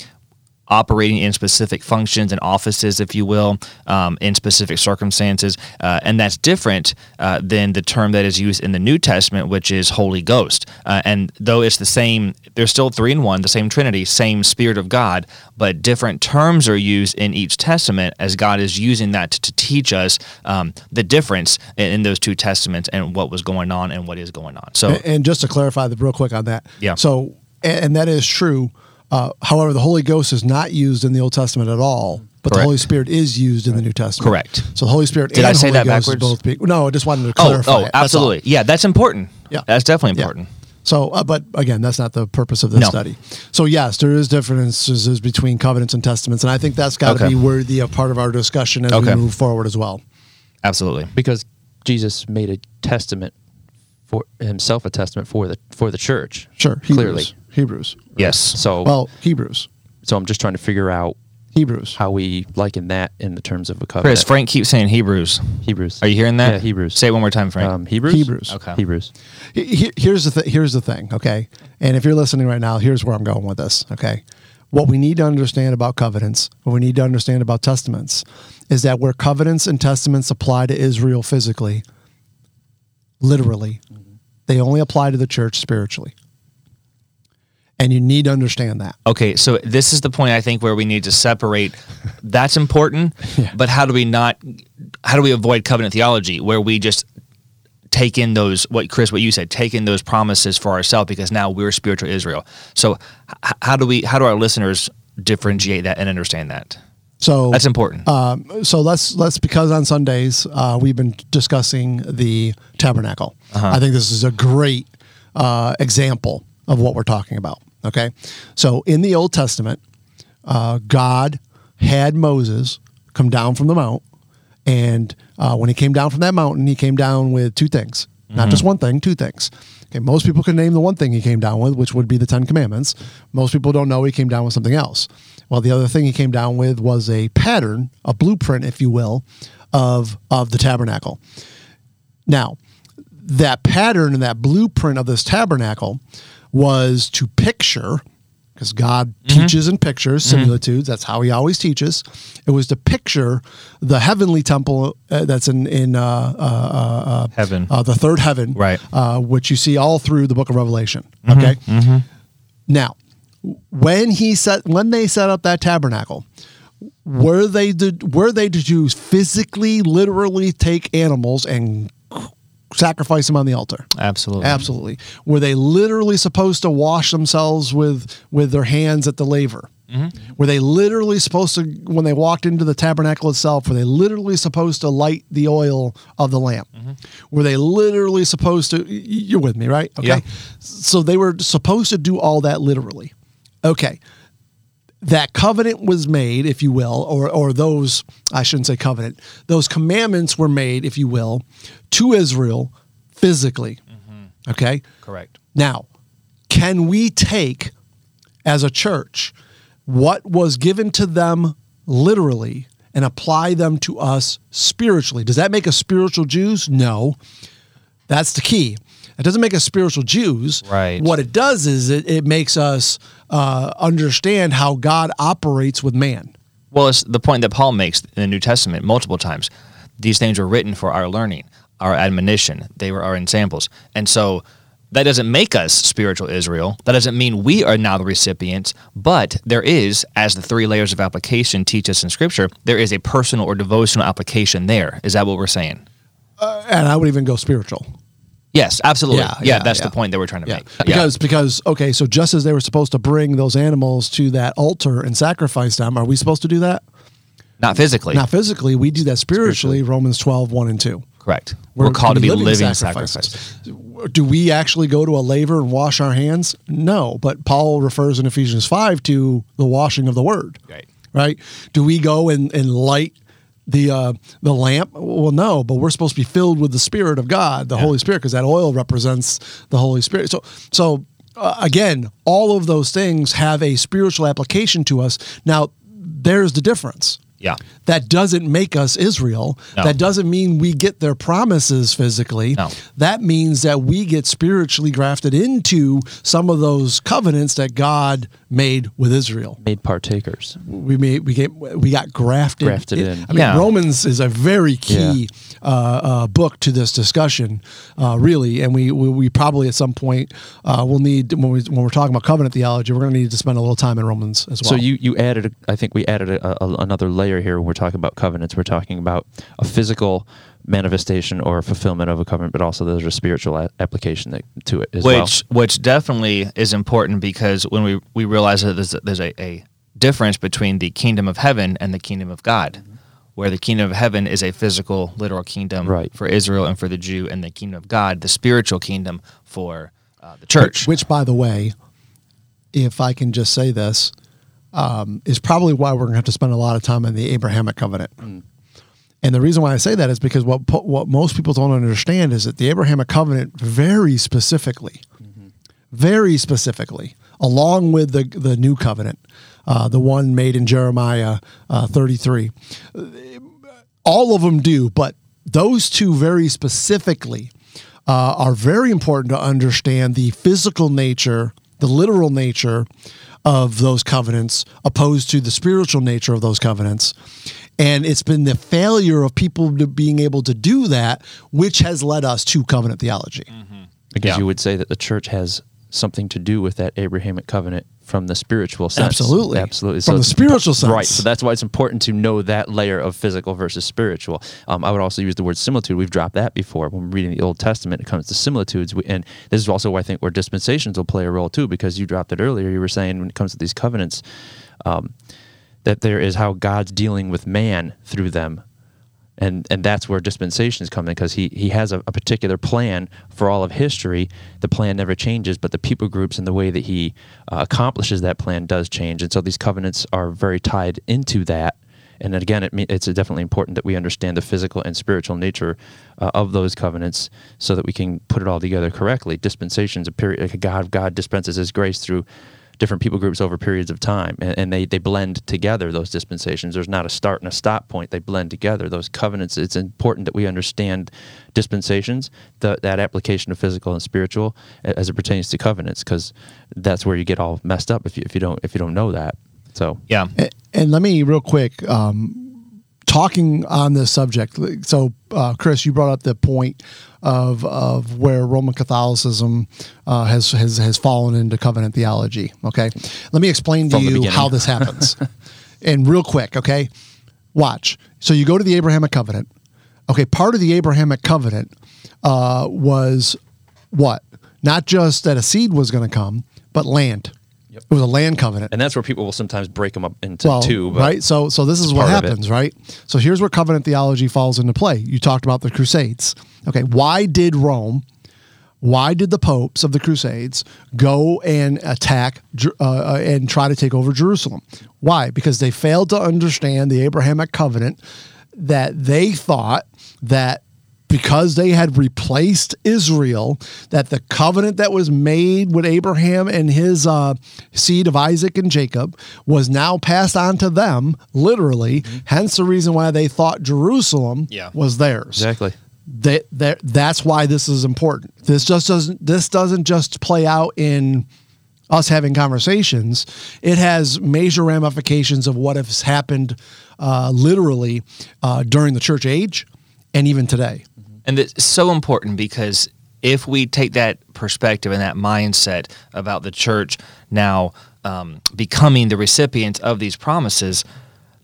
[SPEAKER 2] operating in specific functions and offices, if you will, um, in specific circumstances. Uh, and that's different uh, than the term that is used in the New Testament, which is Holy Ghost. Uh, and though it's the same, they're still three in one, the same Trinity, same Spirit of God, but different terms are used in each testament as God is using that to, to teach us um, the difference in, in those two testaments and what was going on and what is going on. So,
[SPEAKER 4] and, and just to clarify the real quick on that
[SPEAKER 2] Yeah.
[SPEAKER 4] so and, and that is true uh, however the holy ghost is not used in the old testament at all but the Holy Spirit is used in the New Testament.
[SPEAKER 2] Correct.
[SPEAKER 4] So the Holy Spirit
[SPEAKER 2] Did
[SPEAKER 4] and
[SPEAKER 2] I say
[SPEAKER 4] Holy
[SPEAKER 2] that
[SPEAKER 4] Ghost is
[SPEAKER 2] backwards?
[SPEAKER 4] both being, no, I just wanted to
[SPEAKER 2] oh,
[SPEAKER 4] clarify.
[SPEAKER 2] oh,
[SPEAKER 4] it. That's all.
[SPEAKER 2] absolutely. Yeah, that's important.
[SPEAKER 4] Yeah.
[SPEAKER 2] That's definitely
[SPEAKER 4] Yeah.
[SPEAKER 2] important.
[SPEAKER 4] So, uh, but again, that's not the purpose of this
[SPEAKER 2] No.
[SPEAKER 4] study. So, yes, there is differences between covenants and testaments, and I think that's got to
[SPEAKER 2] Okay.
[SPEAKER 4] be worthy of part of our discussion as
[SPEAKER 2] Okay.
[SPEAKER 4] we move forward as well.
[SPEAKER 2] Absolutely.
[SPEAKER 3] Because Jesus made a testament for himself, a testament for the for the church.
[SPEAKER 4] Sure,
[SPEAKER 3] clearly.
[SPEAKER 4] Hebrews. Hebrews.
[SPEAKER 2] Yes.
[SPEAKER 3] So
[SPEAKER 4] Well, Hebrews.
[SPEAKER 3] so I'm just trying to figure out
[SPEAKER 4] Hebrews.
[SPEAKER 3] how we liken that in the terms of a covenant.
[SPEAKER 2] Chris, Frank keeps saying Hebrews.
[SPEAKER 3] Hebrews.
[SPEAKER 2] Are you hearing that?
[SPEAKER 3] Yeah, Hebrews.
[SPEAKER 2] Say it one more time, Frank.
[SPEAKER 3] Um, Hebrews.
[SPEAKER 4] Hebrews.
[SPEAKER 2] Okay.
[SPEAKER 3] Hebrews.
[SPEAKER 4] He- he- Here's the th- here's the thing, okay? And if you're listening right now, here's where I'm going with this, okay? What we need to understand about covenants, what we need to understand about testaments, is that where covenants and testaments apply to Israel physically, literally, they only apply to the church spiritually. And you need to understand that.
[SPEAKER 2] okay, so this is the point I think where we need to separate. That's important, but how do we not? How do we avoid covenant theology where we just take in those what Chris, what you said, take in those promises for ourselves because now we're spiritual Israel. So h- how do we? How do our listeners differentiate that and understand that?
[SPEAKER 4] So
[SPEAKER 2] That's important.
[SPEAKER 4] Um, so let's let's because on Sundays uh, we've been discussing the tabernacle. I think this is a great uh, example of what we're talking about. Okay, so in the Old Testament, uh, God had Moses come down from the mount, and uh, when he came down from that mountain, he came down with two things, not just one thing, two things. Okay, most people can name the one thing he came down with, which would be the Ten Commandments. Most people don't know he came down with something else. Well, the other thing he came down with was a pattern, a blueprint, if you will, of of the tabernacle. Now, that pattern and that blueprint of this tabernacle was to picture because God teaches in pictures, similitudes. That's how He always teaches. It was to picture the heavenly temple uh, that's in in uh, uh, uh, uh,
[SPEAKER 2] Heaven.
[SPEAKER 4] uh, the third heaven,
[SPEAKER 2] Right.
[SPEAKER 4] Uh, which you see all through the Book of Revelation. Okay. Now, when he set when they set up that tabernacle, were they to, were they to physically, literally take animals and sacrifice them on the altar?
[SPEAKER 2] Absolutely.
[SPEAKER 4] Absolutely. Were they literally supposed to wash themselves with with their hands at the laver? Mm-hmm. Were they literally supposed to, when they walked into the tabernacle itself, were they literally supposed to light the oil of the lamp? Mm-hmm. Were they literally supposed to? You're with me, right? Okay.
[SPEAKER 2] Yeah.
[SPEAKER 4] So they were supposed to do all that literally. Okay. That covenant was made, if you will, or or those I shouldn't say covenant. Those commandments were made, if you will, to Israel physically. Mm-hmm. Okay.
[SPEAKER 2] Correct.
[SPEAKER 4] Now, can we take as a church what was given to them literally and apply them to us spiritually? Does that make us spiritual Jews? No. That's the key. It doesn't make us spiritual Jews.
[SPEAKER 2] Right.
[SPEAKER 4] What it does is it, it makes us uh, understand how God operates with man.
[SPEAKER 2] Well, it's the point that Paul makes in the New Testament multiple times. These things were written for our learning, our admonition. They were our examples. And so that doesn't make us spiritual Israel. That doesn't mean we are now the recipients, but there is, as the three layers of application teach us in Scripture, there is a personal or devotional application there. Is that what we're saying?
[SPEAKER 4] And I would even go spiritual.
[SPEAKER 2] Yes, absolutely.
[SPEAKER 4] Yeah,
[SPEAKER 2] Yeah,
[SPEAKER 4] yeah,
[SPEAKER 2] that's
[SPEAKER 4] yeah.
[SPEAKER 2] the point that we're trying to make.
[SPEAKER 4] Because because okay, so just as they were supposed to bring those animals to that altar and sacrifice them, are we supposed to do that?
[SPEAKER 2] not physically.
[SPEAKER 4] Not physically, we do that spiritually, Romans 12, 1 and 2.
[SPEAKER 2] Correct. We're, called to be living,
[SPEAKER 4] sacrifices.
[SPEAKER 2] sacrifices.
[SPEAKER 4] Do we actually go to a laver and wash our hands? No, but Paul refers in Ephesians 5 to the washing of the word.
[SPEAKER 2] Right.
[SPEAKER 4] Right? Do we go and, and light the uh, the lamp? Well, no, but we're supposed to be filled with the Spirit of God, the Holy Spirit, because that oil represents the Holy Spirit. So, so uh, again, all of those things have a spiritual application to us. Now, there's the difference.
[SPEAKER 2] Yeah.
[SPEAKER 4] That doesn't make us Israel.
[SPEAKER 2] No.
[SPEAKER 4] That doesn't mean we get their promises physically.
[SPEAKER 2] No.
[SPEAKER 4] That means that we get spiritually grafted into some of those covenants that God made with Israel.
[SPEAKER 3] Made partakers.
[SPEAKER 4] We made, we get we got grafted.
[SPEAKER 3] Grafted in.
[SPEAKER 4] I mean,
[SPEAKER 2] Yeah.
[SPEAKER 4] Romans is a very key uh, uh, book to this discussion, uh, really. And we, we we probably at some point uh, will need when we when we're talking about covenant theology, we're going to need to spend a little time in Romans as well.
[SPEAKER 3] So you you added, a, I think we added a, a, another layer here when we're talking about covenants. We're talking about a physical manifestation or fulfillment of a covenant, but also there's a spiritual a- application that, to it as well.
[SPEAKER 2] which which definitely is important because when we we realize that there's, there's a, a difference between the kingdom of heaven and the kingdom of God, where the kingdom of heaven is a physical, literal kingdom
[SPEAKER 3] Right.
[SPEAKER 2] for Israel and for the Jew, and the kingdom of God, the spiritual kingdom for uh, the church.
[SPEAKER 4] Which, by the way, if I can just say this, um, is probably why we're going to have to spend a lot of time on the Abrahamic covenant. And the reason why I say that is because what what most people don't understand is that the Abrahamic covenant very specifically, very specifically, along with the the new covenant, uh, the one made in Jeremiah uh, 33, all of them do, but those two very specifically uh, are very important to understand the physical nature, the literal nature of those covenants, opposed to the spiritual nature of those covenants. And it's been the failure of people to being able to do that, which has led us to covenant theology. Mm-hmm.
[SPEAKER 3] because
[SPEAKER 2] Yeah.
[SPEAKER 3] you would say that the church has something to do with that Abrahamic covenant from the spiritual sense.
[SPEAKER 4] Absolutely.
[SPEAKER 3] absolutely.
[SPEAKER 4] From the spiritual
[SPEAKER 3] impo- right? So that's why it's important to know that layer of physical versus spiritual. Um, I would also use the word similitude. We've dropped that before when we're reading the Old Testament. It comes to similitudes, we, and this is also why I think where dispensations will play a role too, because you dropped it earlier. You were saying when it comes to these covenants. Um, that there is how God's dealing with man through them. And and that's where dispensations come in because he, he has a, a particular plan for all of history. The plan never changes, but the people groups and the way that he uh, accomplishes that plan does change. And so these covenants are very tied into that. And again, it, it's definitely important that we understand the physical and spiritual nature uh, of those covenants, so that we can put it all together correctly. Dispensations, a period, like God, God dispenses His grace through different people groups over periods of time and, and, they, they blend together those dispensations. There's not a start and a stop point. They blend together. Those covenants it's important that we understand dispensations the, that application of physical and spiritual as it pertains to covenants because that's where you get all messed up if you, if you don't if you don't know that. So
[SPEAKER 2] yeah.
[SPEAKER 4] And, and let me real quick um, talking on this subject. So, uh, Chris, you brought up the point of of where Roman Catholicism uh, has has has fallen into covenant theology. Okay, let me explain to you how this happens. and real quick, okay, watch. So you go to the Abrahamic covenant. Okay, part of the Abrahamic covenant uh, was what? Not just that a seed was going to come, but land. Yep. It was a land covenant,
[SPEAKER 3] and that's where people will sometimes break them up into well, two.
[SPEAKER 4] right. So, so this is what happens, right? So here's where covenant theology falls into play. You talked about the Crusades. Okay, why did Rome? Why did the popes of the Crusades go and attack uh, uh, and try to take over Jerusalem? Why? Because they failed to understand the Abrahamic covenant that they thought that because they had replaced Israel, that the covenant that was made with Abraham and his uh, seed of Isaac and Jacob was now passed on to them, literally. Mm-hmm. Hence the reason why they thought Jerusalem yeah. was theirs.
[SPEAKER 3] Exactly.
[SPEAKER 4] That, that that's why this is important. This just doesn't this doesn't just play out in us having conversations. It has major ramifications of what has happened uh, literally uh, during the church age and even today.
[SPEAKER 2] And it's so important because if we take that perspective and that mindset about the church now um, becoming the recipient of these promises,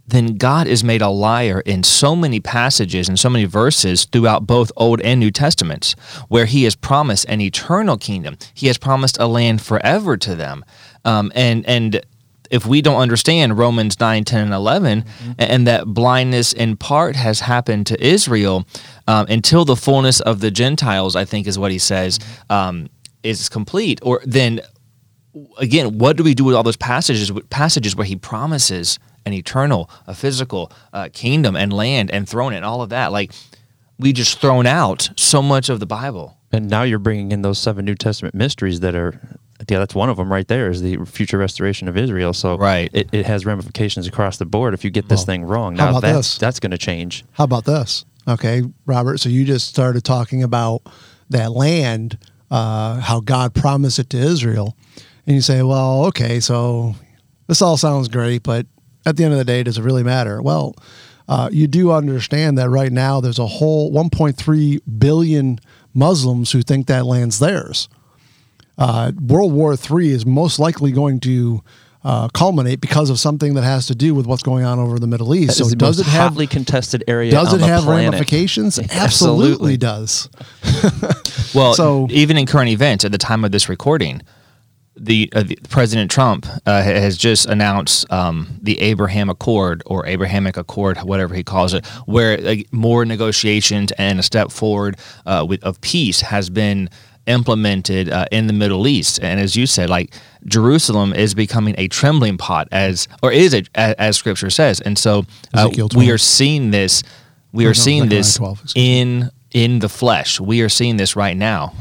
[SPEAKER 2] then God is made a liar in so many passages and so many verses throughout both Old and New Testaments, where He has promised an eternal kingdom. He has promised a land forever to them. Um, and and if we don't understand Romans 9, 10, and 11, mm-hmm. and that blindness in part has happened to Israel um, until the fullness of the Gentiles, I think is what he says, mm-hmm. um, is complete, or then again, what do we do with all those passages passages where he promises an eternal, a physical uh, kingdom and land and throne and all of that? Like we just thrown out so much of the Bible.
[SPEAKER 3] And now you're bringing in those seven New Testament mysteries that are yeah, that's one of them right there is the future restoration of Israel. So
[SPEAKER 2] right.
[SPEAKER 3] it, it has ramifications across the board if you get this well, thing wrong. Now that's, this? that's going to change.
[SPEAKER 4] How about this? Okay, Robert. So you just started talking about that land, uh, how God promised it to Israel. And you say, well, okay, so this all sounds great, but at the end of the day, does it really matter? Well, uh, you do understand that right now there's a whole 1.3 billion Muslims who think that land's theirs uh, World War III is most likely going to uh, culminate because of something that has to do with what's going on over the Middle East.
[SPEAKER 3] That so does it have hotly contested area?
[SPEAKER 4] Does it have
[SPEAKER 3] planet.
[SPEAKER 4] ramifications? Absolutely, Absolutely does.
[SPEAKER 2] well, so even in current events at the time of this recording, the, uh, the President Trump uh, has just announced um, the Abraham Accord or Abrahamic Accord, whatever he calls it, where more negotiations and a step forward uh, with, of peace has been implemented uh, in the Middle East. And as you said, like Jerusalem is becoming a trembling pot, as or is it as, as Scripture says. And so uh, we are seeing this. We are no, seeing this 12, in in the flesh. We are seeing this right now.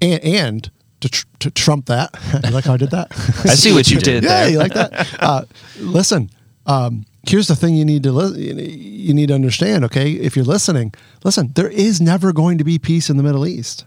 [SPEAKER 4] And, and to, tr- to trump that, you like how I did that?
[SPEAKER 2] I see what you did.
[SPEAKER 4] yeah,
[SPEAKER 2] there.
[SPEAKER 4] you like that? Uh, listen. Um, here's the thing you need to li- you need to understand okay if you're listening listen there is never going to be peace in the middle east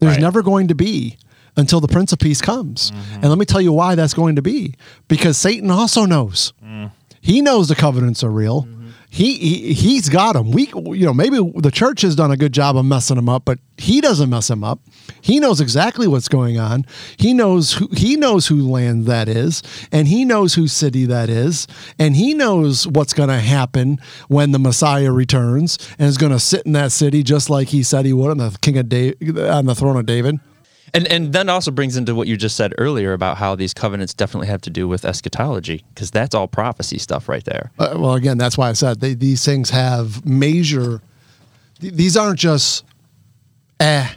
[SPEAKER 4] there's right. never going to be until the Prince of Peace comes. Mm-hmm. And let me tell you why that's going to be. Because Satan also knows. Mm. He knows the covenants are real. Mm-hmm. He, he he's got them. We you know maybe the church has done a good job of messing him up, but he doesn't mess him up. He knows exactly what's going on. He knows who he knows who land that is, and he knows whose city that is, and he knows what's going to happen when the Messiah returns and is going to sit in that city just like he said he would on the king of David on the throne of David.
[SPEAKER 3] And and then also brings into what you just said earlier about how these covenants definitely have to do with eschatology because that's all prophecy stuff right there.
[SPEAKER 4] Uh, well, again, that's why I said they, these things have major. Th- these aren't just eh.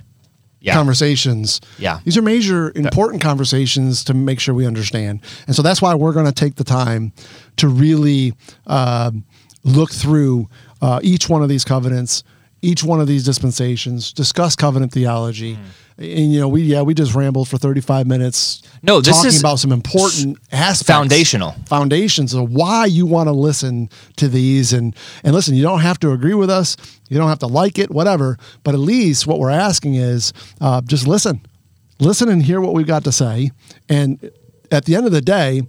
[SPEAKER 2] Yeah.
[SPEAKER 4] conversations.
[SPEAKER 2] Yeah.
[SPEAKER 4] These are major, important conversations to make sure we understand. And so that's why we're going to take the time to really uh, look through uh, each one of these covenants, each one of these dispensations, discuss covenant theology.
[SPEAKER 2] Hmm.
[SPEAKER 4] And, you know, we, yeah, we just rambled for 35 minutes.
[SPEAKER 2] No, this
[SPEAKER 4] talking
[SPEAKER 2] is
[SPEAKER 4] about some important aspects.
[SPEAKER 2] foundational.
[SPEAKER 4] foundations of why you want to listen to these. And and listen you don't have to agree with us. You don't have to like it whatever. But at least what we're asking is uh, just listen. Listen and hear what we've got to say. And at the end of the day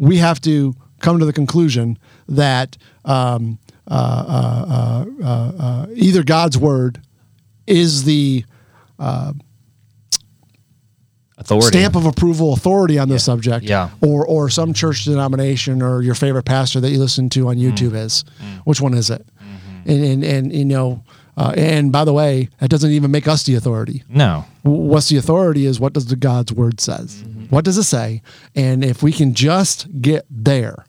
[SPEAKER 4] we have to come to the conclusion that um, uh, uh, uh, uh, either god's word is the
[SPEAKER 2] Authority.
[SPEAKER 4] stamp of approval authority on this subject
[SPEAKER 2] Yeah.
[SPEAKER 4] or or some church denomination or your favorite pastor that you listen to on
[SPEAKER 2] Mm.
[SPEAKER 4] YouTube is which one is it
[SPEAKER 2] Mm-hmm.
[SPEAKER 4] and, and and you know uh, and by the way that doesn't even make us the authority
[SPEAKER 2] no.
[SPEAKER 4] What's the authority is what does the God's word says what does it say and if we can just get there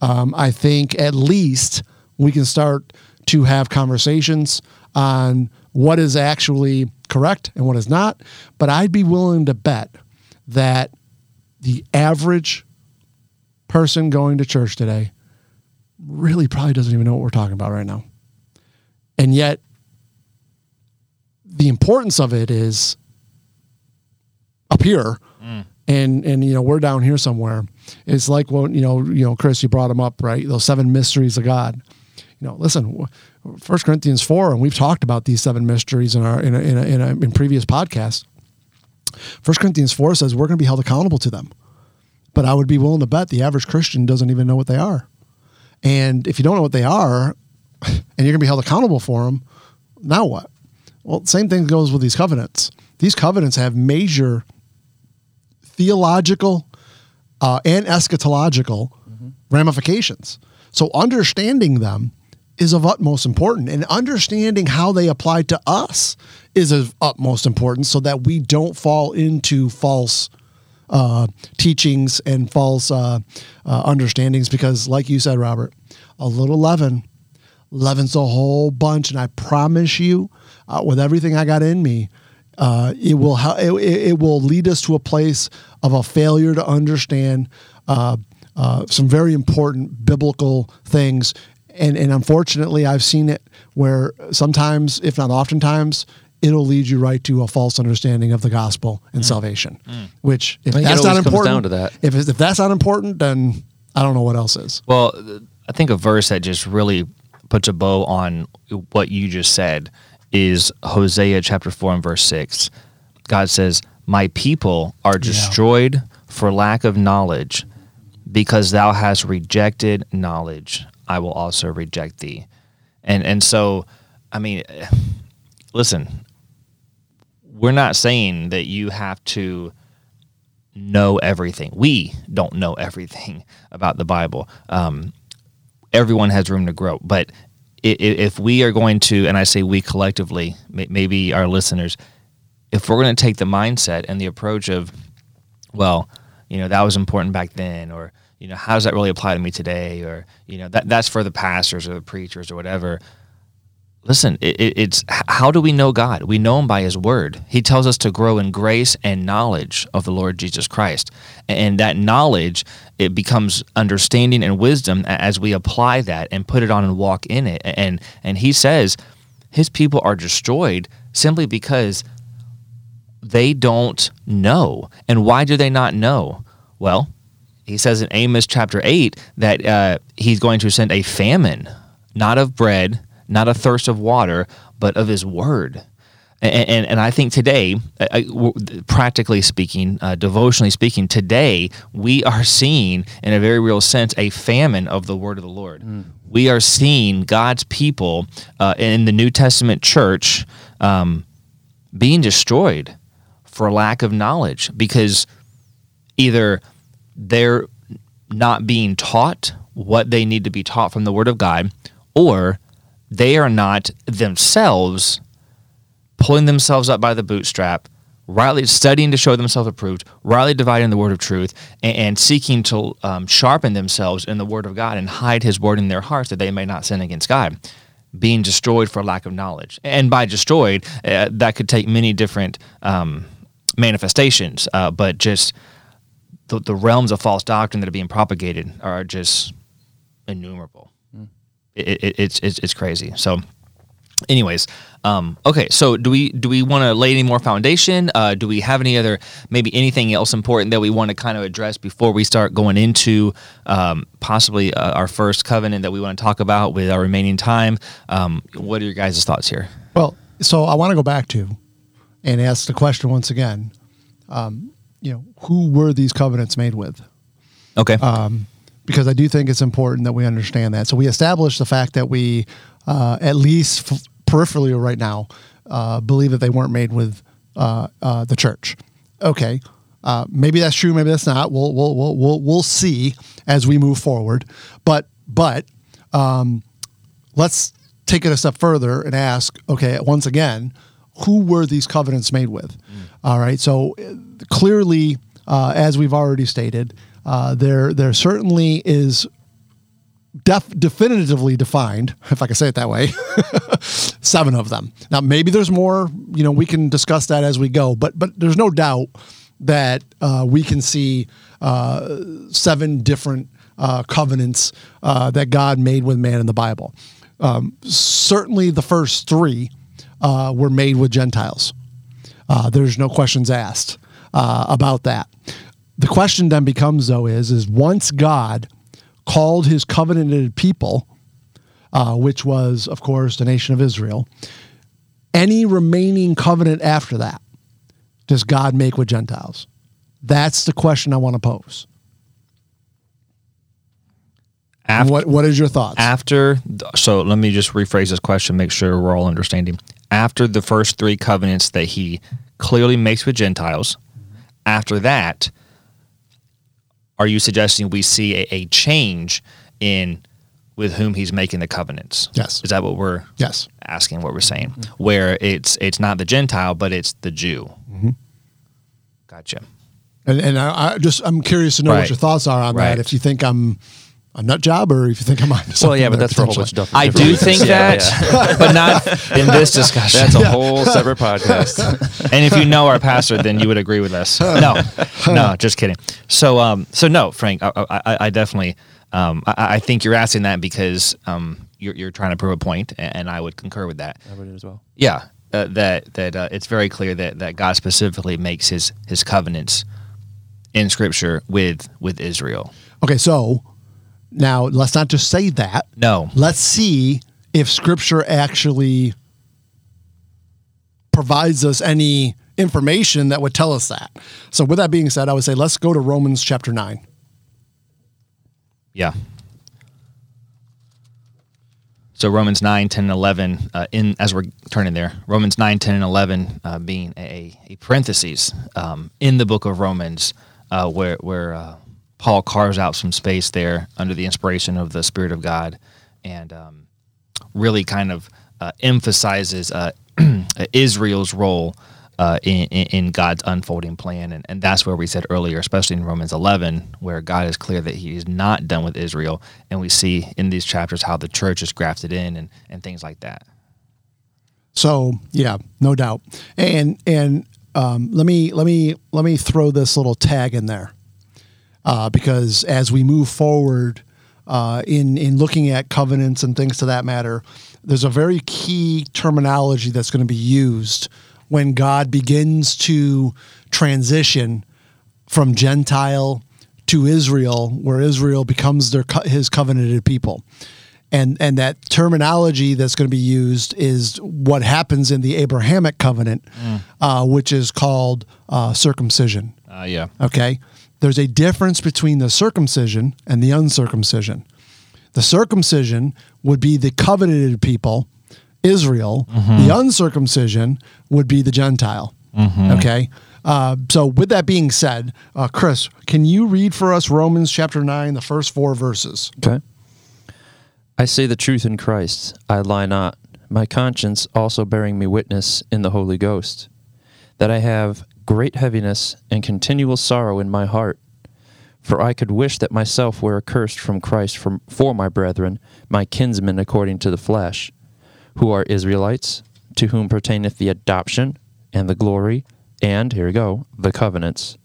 [SPEAKER 4] um, I think at least we can start to have conversations on what is actually correct and what is not but I'd be willing to bet that the average person going to church today really probably doesn't even know what we're talking about right now. And yet the importance of it is up here. Mm. And and you know we're down here somewhere. It's like when you know you know chris you brought them up right? Those seven mysteries of god you know listen first corinthians 4 and we've talked about these seven mysteries in our in a, in, a, in, a, in previous podcasts. First corinthians 4 says we're going to be held accountable to them but i would be willing to bet the average christian doesn't even know what they are. And if you don't know what they are and you're going to be held accountable for them now what? Well same thing goes with these covenants. These covenants have major theological uh, and eschatological ramifications. So understanding them is of utmost importance, and understanding how they apply to us is of utmost importance, so that we don't fall into false uh, teachings and false uh, uh, understandings. Because, like you said, Robert, a little leaven leavens a whole bunch, and I promise you, uh, with everything I got in me, uh, it will ha- it, it will lead us to a place of a failure to understand uh, uh, some very important biblical things. And, and unfortunately, I've seen it where sometimes, if not oftentimes, it'll lead you right to a false understanding of the gospel and mm. salvation. Mm. Which, if
[SPEAKER 3] I think it
[SPEAKER 4] that's not important,
[SPEAKER 3] down to that.
[SPEAKER 4] If, if that's not important, then I don't know what else is.
[SPEAKER 2] Well, I think a verse that just really puts a bow on what you just said is Hosea chapter 4 and verse 6. God says, My people are destroyed for lack of knowledge. Because thou hast rejected knowledge, I will also reject thee. And and so, I mean, listen, we're not saying that you have to know everything. We don't know everything about the Bible. Um, everyone has room to grow, but if we are going to, and I say we collectively, maybe our listeners, if we're going to take the mindset and the approach of, well, you know, that was important back then, or you know, how does that really apply to me today, or you know, that that's for the pastors or the preachers or whatever. Listen it, it, it's how do we know god? We know him by his word. He tells us to grow in grace and knowledge of the lord jesus christ. And that knowledge it becomes understanding and wisdom as we apply that and put it on and walk in it. And and he says his people are destroyed simply because they don't know. And why do they not know? Well he says in amos chapter 8 that uh, he's going to send a famine not of bread, not a thirst of water, but of His Word. And, and, and I think today, uh, practically speaking, uh, devotionally speaking, today we are seeing, in a very real sense, a famine of the Word of the Lord. We are seeing God's people uh, in the New Testament church um, being destroyed for lack of knowledge because either they're not being taught what they need to be taught from the Word of God, or they are not themselves pulling themselves up by the bootstrap, rightly studying to show themselves approved, rightly dividing the Word of truth, and, and seeking to um, sharpen themselves in the Word of God and hide His Word in their hearts that they may not sin against God. being destroyed for lack of knowledge. And by destroyed, uh, that could take many different um, manifestations, uh, but just the, the realms of false doctrine that are being propagated are just innumerable. It, it, it's, it's it's crazy. So, anyways, um, okay. So, do we do we want to lay any more foundation? Uh, do we have any other maybe anything else important that we want to kind of address before we start going into um, possibly uh, our first covenant that we want to talk about with our remaining time? Um, what are your guys' thoughts here?
[SPEAKER 4] Well, so I want to go back to and ask the question once again. Um, you know, who were these covenants made with?
[SPEAKER 2] Okay.
[SPEAKER 4] because I do think it's important that we understand that. So we established the fact that we, uh, at least f- peripherally right now, uh, believe that they weren't made with uh, uh, the church. Okay, uh, maybe that's true. Maybe that's not. We'll we'll we'll we'll, we'll see as we move forward. But but um, let's take it a step further and ask. Okay, once again, who were these covenants made with? All right. So clearly, uh, as we've already stated, uh, there there certainly is def- definitively defined, if I can say it that way, seven of them. Now, maybe there's more. You know, we can discuss that as we go. But but there's no doubt that uh, we can see uh, seven different uh, covenants uh, that God made with man in the Bible. Um, certainly, the first three uh, were made with Gentiles. Uh, there's no questions asked uh, about that. The question then becomes, though, is is once God called His covenanted people, uh, which was, of course, the nation of Israel, any remaining covenant after that does God make with Gentiles? That's the question I want to pose.
[SPEAKER 2] After,
[SPEAKER 4] what What is your thoughts?
[SPEAKER 2] after so let me just rephrase this question make sure we're all understanding after the first three covenants that he clearly makes with gentiles after that are you suggesting we see a, a change in with whom he's making the covenants
[SPEAKER 4] Yes.
[SPEAKER 2] is that what we're
[SPEAKER 4] yes.
[SPEAKER 2] asking what we're saying where it's it's not the gentile but it's the jew mm-hmm. gotcha
[SPEAKER 4] And, and I, I just I'm curious to know what your thoughts are on
[SPEAKER 2] Right.
[SPEAKER 4] that. If you think I'm a nut job or if you think I'm on something.
[SPEAKER 3] Well, yeah, but
[SPEAKER 4] there
[SPEAKER 3] that's for a whole bunch of stuff.
[SPEAKER 2] i do
[SPEAKER 3] reasons.
[SPEAKER 2] think
[SPEAKER 3] Yeah,
[SPEAKER 2] that
[SPEAKER 3] yeah.
[SPEAKER 2] but not in this discussion
[SPEAKER 3] That's a whole separate podcast.
[SPEAKER 2] and if you know our pastor, then you would agree with us. No, no, just kidding. So, um, so no, Frank, I, I, I definitely, um, I, I think you're asking that because um, you're, you're trying to prove a point, and, and I would concur with that.
[SPEAKER 3] I would as well.
[SPEAKER 2] Yeah, uh, that that uh, it's very clear that that God specifically makes his his covenants in Scripture with with Israel.
[SPEAKER 4] Okay, so now let's not just say that.
[SPEAKER 2] No,
[SPEAKER 4] Let's see if Scripture actually provides us any information that would tell us that. So, with that being said, I would say let's go to Romans chapter nine.
[SPEAKER 2] Yeah. So Romans 9, 10, and 11, uh, in, as we're turning there, Romans 9, 10, and 11 uh, being a, a parentheses um, in the book of Romans uh, where, where uh, Paul carves out some space there under the inspiration of the Spirit of God and um, really kind of uh, emphasizes uh, Israel's role uh, in, in God's unfolding plan. And, and that's where we said earlier, especially in Romans 11, where God is clear that he is not done with Israel. And we see in these chapters how the church is grafted in and, and things like that.
[SPEAKER 4] So yeah, no doubt. And and um, let me let me let me throw this little tag in there uh, because as we move forward uh, in in looking at covenants and things to that matter, there's a very key terminology that's going to be used when God begins to transition from Gentile to Israel, where Israel becomes their his covenanted people. And and that terminology that's going to be used is what happens in the Abrahamic covenant, uh, which is called uh, circumcision.
[SPEAKER 2] Uh, yeah.
[SPEAKER 4] Okay, there's a difference between the circumcision and the uncircumcision. The circumcision would be the coveted people, Israel. The uncircumcision would be the Gentile. Okay. Uh, so, with that being said, uh, Chris, can you read for us Romans chapter 9, the first four verses?
[SPEAKER 3] Okay. I say the truth in Christ, I lie not, my conscience also bearing me witness in the Holy Ghost, that I have great heaviness and continual sorrow in my heart. For I could wish that myself were accursed from Christ from, for my brethren, my kinsmen according to the flesh, who are Israelites, to whom pertaineth the adoption and the glory, and here we go, the covenants,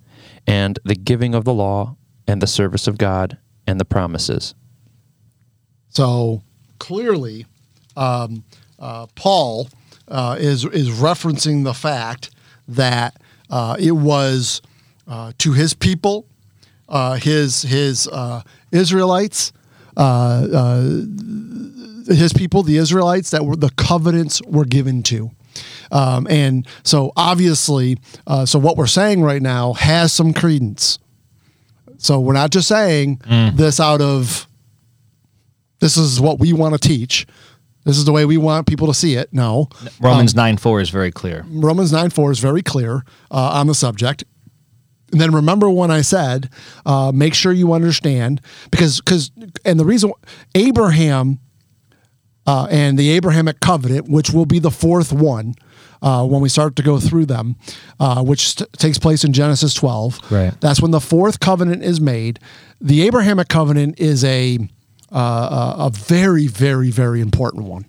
[SPEAKER 3] and the giving of the law, and the service of God, and the promises.
[SPEAKER 4] So clearly, um, uh, Paul uh, is is referencing the fact that uh, it was uh, to his people, uh, his his uh, Israelites, his people, the Israelites, that were the covenants were given to. Um, and so obviously, so what we're saying right now has some credence. So we're not just saying this out of this is what we want to teach. This is the way we want people to see it. No.
[SPEAKER 2] Romans 9 4 is very clear.
[SPEAKER 4] Romans 9 4 is very clear uh, on the subject. And then remember when I said, uh, make sure you understand, because, because, and the reason Abraham uh, and the Abrahamic covenant, which will be the fourth one uh, when we start to go through them, uh, which t- takes place in Genesis 12.
[SPEAKER 2] Right.
[SPEAKER 4] That's when the fourth covenant is made. The Abrahamic covenant is a, uh, a very, very, very important one.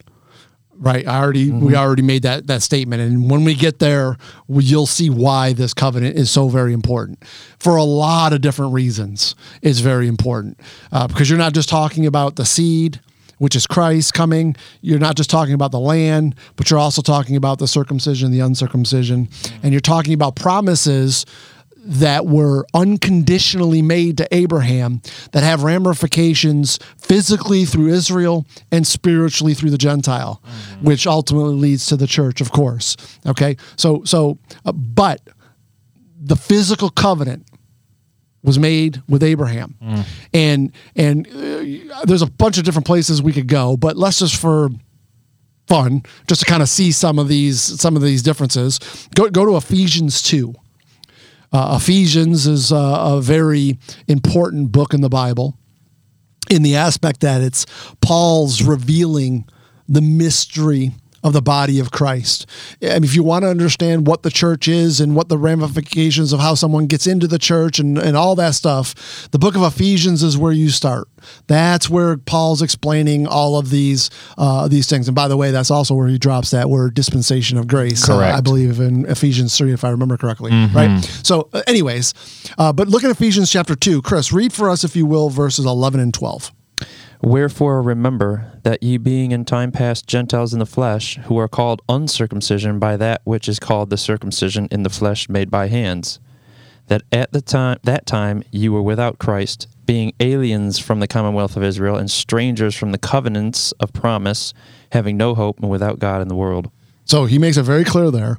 [SPEAKER 4] Right, I already we already made that that statement, and when we get there, we- you'll see why this covenant is so very important for a lot of different reasons. It's very important uh, because you're not just talking about the seed, which is Christ coming. You're not just talking about the land, but you're also talking about the circumcision, the uncircumcision, and you're talking about promises that were unconditionally made to Abraham that have ramifications physically through Israel and spiritually through the Gentile, which ultimately leads to the church, of course. Okay, so so, uh, but the physical covenant was made with Abraham, and and uh, there's a bunch of different places we could go, but let's just for fun, just to kind of see some of these some of these differences. Go go to Ephesians two. Uh, Ephesians is uh, a very important book in the Bible in the aspect that it's Paul's revealing the mystery of the body of Christ. Mean, if you want to understand what the church is and what the ramifications of how someone gets into the church and, and all that stuff, the book of Ephesians is where you start. That's where Paul's explaining all of these uh, these things. And by the way, that's also where he drops that word dispensation of grace. uh,
[SPEAKER 2] Correct.
[SPEAKER 4] I believe in Ephesians 3, if I remember correctly. Right? So, uh, anyways, uh, but look at Ephesians chapter 2. Chris, read for us, if you will, verses 11 and 12.
[SPEAKER 3] Wherefore remember that ye being in time past Gentiles in the flesh, who are called uncircumcision by that which is called the circumcision in the flesh made by hands, that at the time that time ye were without Christ, being aliens from the commonwealth of Israel and strangers from the covenants of promise, having no hope and without God in the world.
[SPEAKER 4] So he makes it very clear there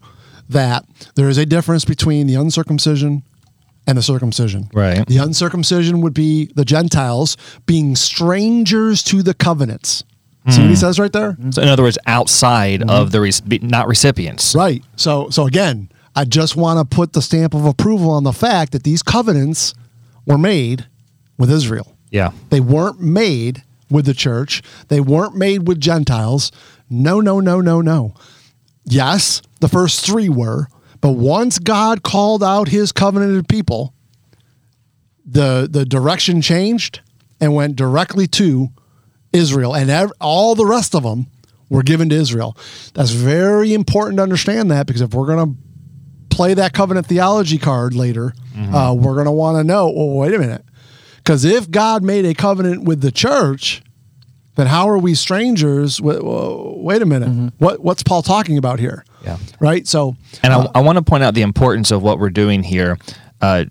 [SPEAKER 4] that there is a difference between the uncircumcision and the circumcision.
[SPEAKER 2] Right.
[SPEAKER 4] The uncircumcision would be the Gentiles being strangers to the covenants. See what he hmm. says right there?
[SPEAKER 2] So, in other words, outside mm-hmm. of the be- not recipients.
[SPEAKER 4] Right. So so again, I just want to put the stamp of approval on the fact that these covenants were made with Israel.
[SPEAKER 2] Yeah.
[SPEAKER 4] They weren't made with the church. They weren't made with Gentiles. No, no, no, no, no. Yes, the first three were, but once God called out his covenanted people, the the direction changed and went directly to Israel, and ev- all the rest of them were given to Israel. That's very important to understand that because if we're going to play that covenant theology card later, uh, we're going to want to know. Well, wait a minute, because if God made a covenant with the church, then how are we strangers? Wait, wait a minute, what what's Paul talking about here?
[SPEAKER 2] Yeah.
[SPEAKER 4] Right. So,
[SPEAKER 2] And I, I want to point out the importance of what we're doing here, uh,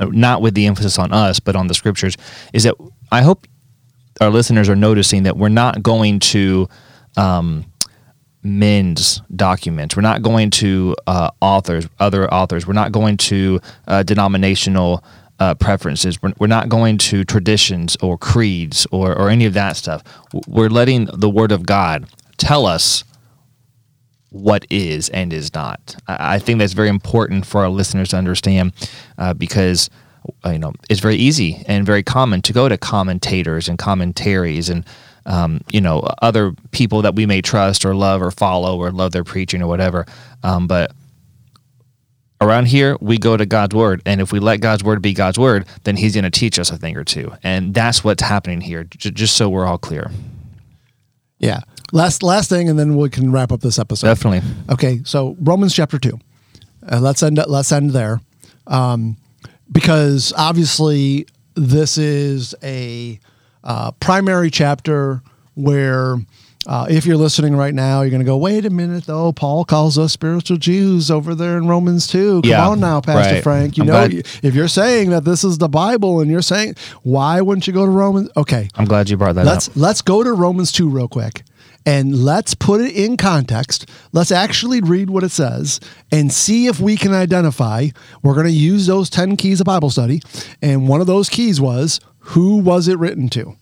[SPEAKER 2] not with the emphasis on us, but on the scriptures, is that I hope our listeners are noticing that we're not going to um, men's documents. We're not going to uh, authors, other authors. We're not going to uh, denominational uh, preferences. We're, we're not going to traditions or creeds or, or any of that stuff. We're letting the Word of God tell us what is and is not. I I think that's very important for our listeners to understand uh, because uh, you know it's very easy and very common to go to commentators and commentaries and um, you know other people that we may trust or love or follow or love their preaching or whatever. Um, but around here we go to God's word, and if we let God's word be God's word, then He's going to teach us a thing or two, and that's what's happening here. J- just so we're all clear.
[SPEAKER 4] yeah. Last last thing, and then we can wrap up this episode.
[SPEAKER 2] Definitely.
[SPEAKER 4] Okay, so Romans chapter two. Uh, let's end. Let's end there, um, because obviously this is a uh, primary chapter where. Uh, if you're listening right now, you're going to go, wait a minute, though. Paul calls us spiritual Jews over there in Romans 2. Come
[SPEAKER 2] Yeah,
[SPEAKER 4] on now, Pastor
[SPEAKER 2] right.
[SPEAKER 4] Frank. You
[SPEAKER 2] I'm
[SPEAKER 4] know,
[SPEAKER 2] glad-
[SPEAKER 4] if you're saying that this is the Bible and you're saying, why wouldn't you go to Romans? Okay,
[SPEAKER 2] I'm glad you brought that
[SPEAKER 4] let's
[SPEAKER 2] up.
[SPEAKER 4] let's go to Romans 2 real quick and let's put it in context. Let's actually read what it says and see if we can identify. We're going to use those 10 keys of Bible study and one of those keys was who was it written to?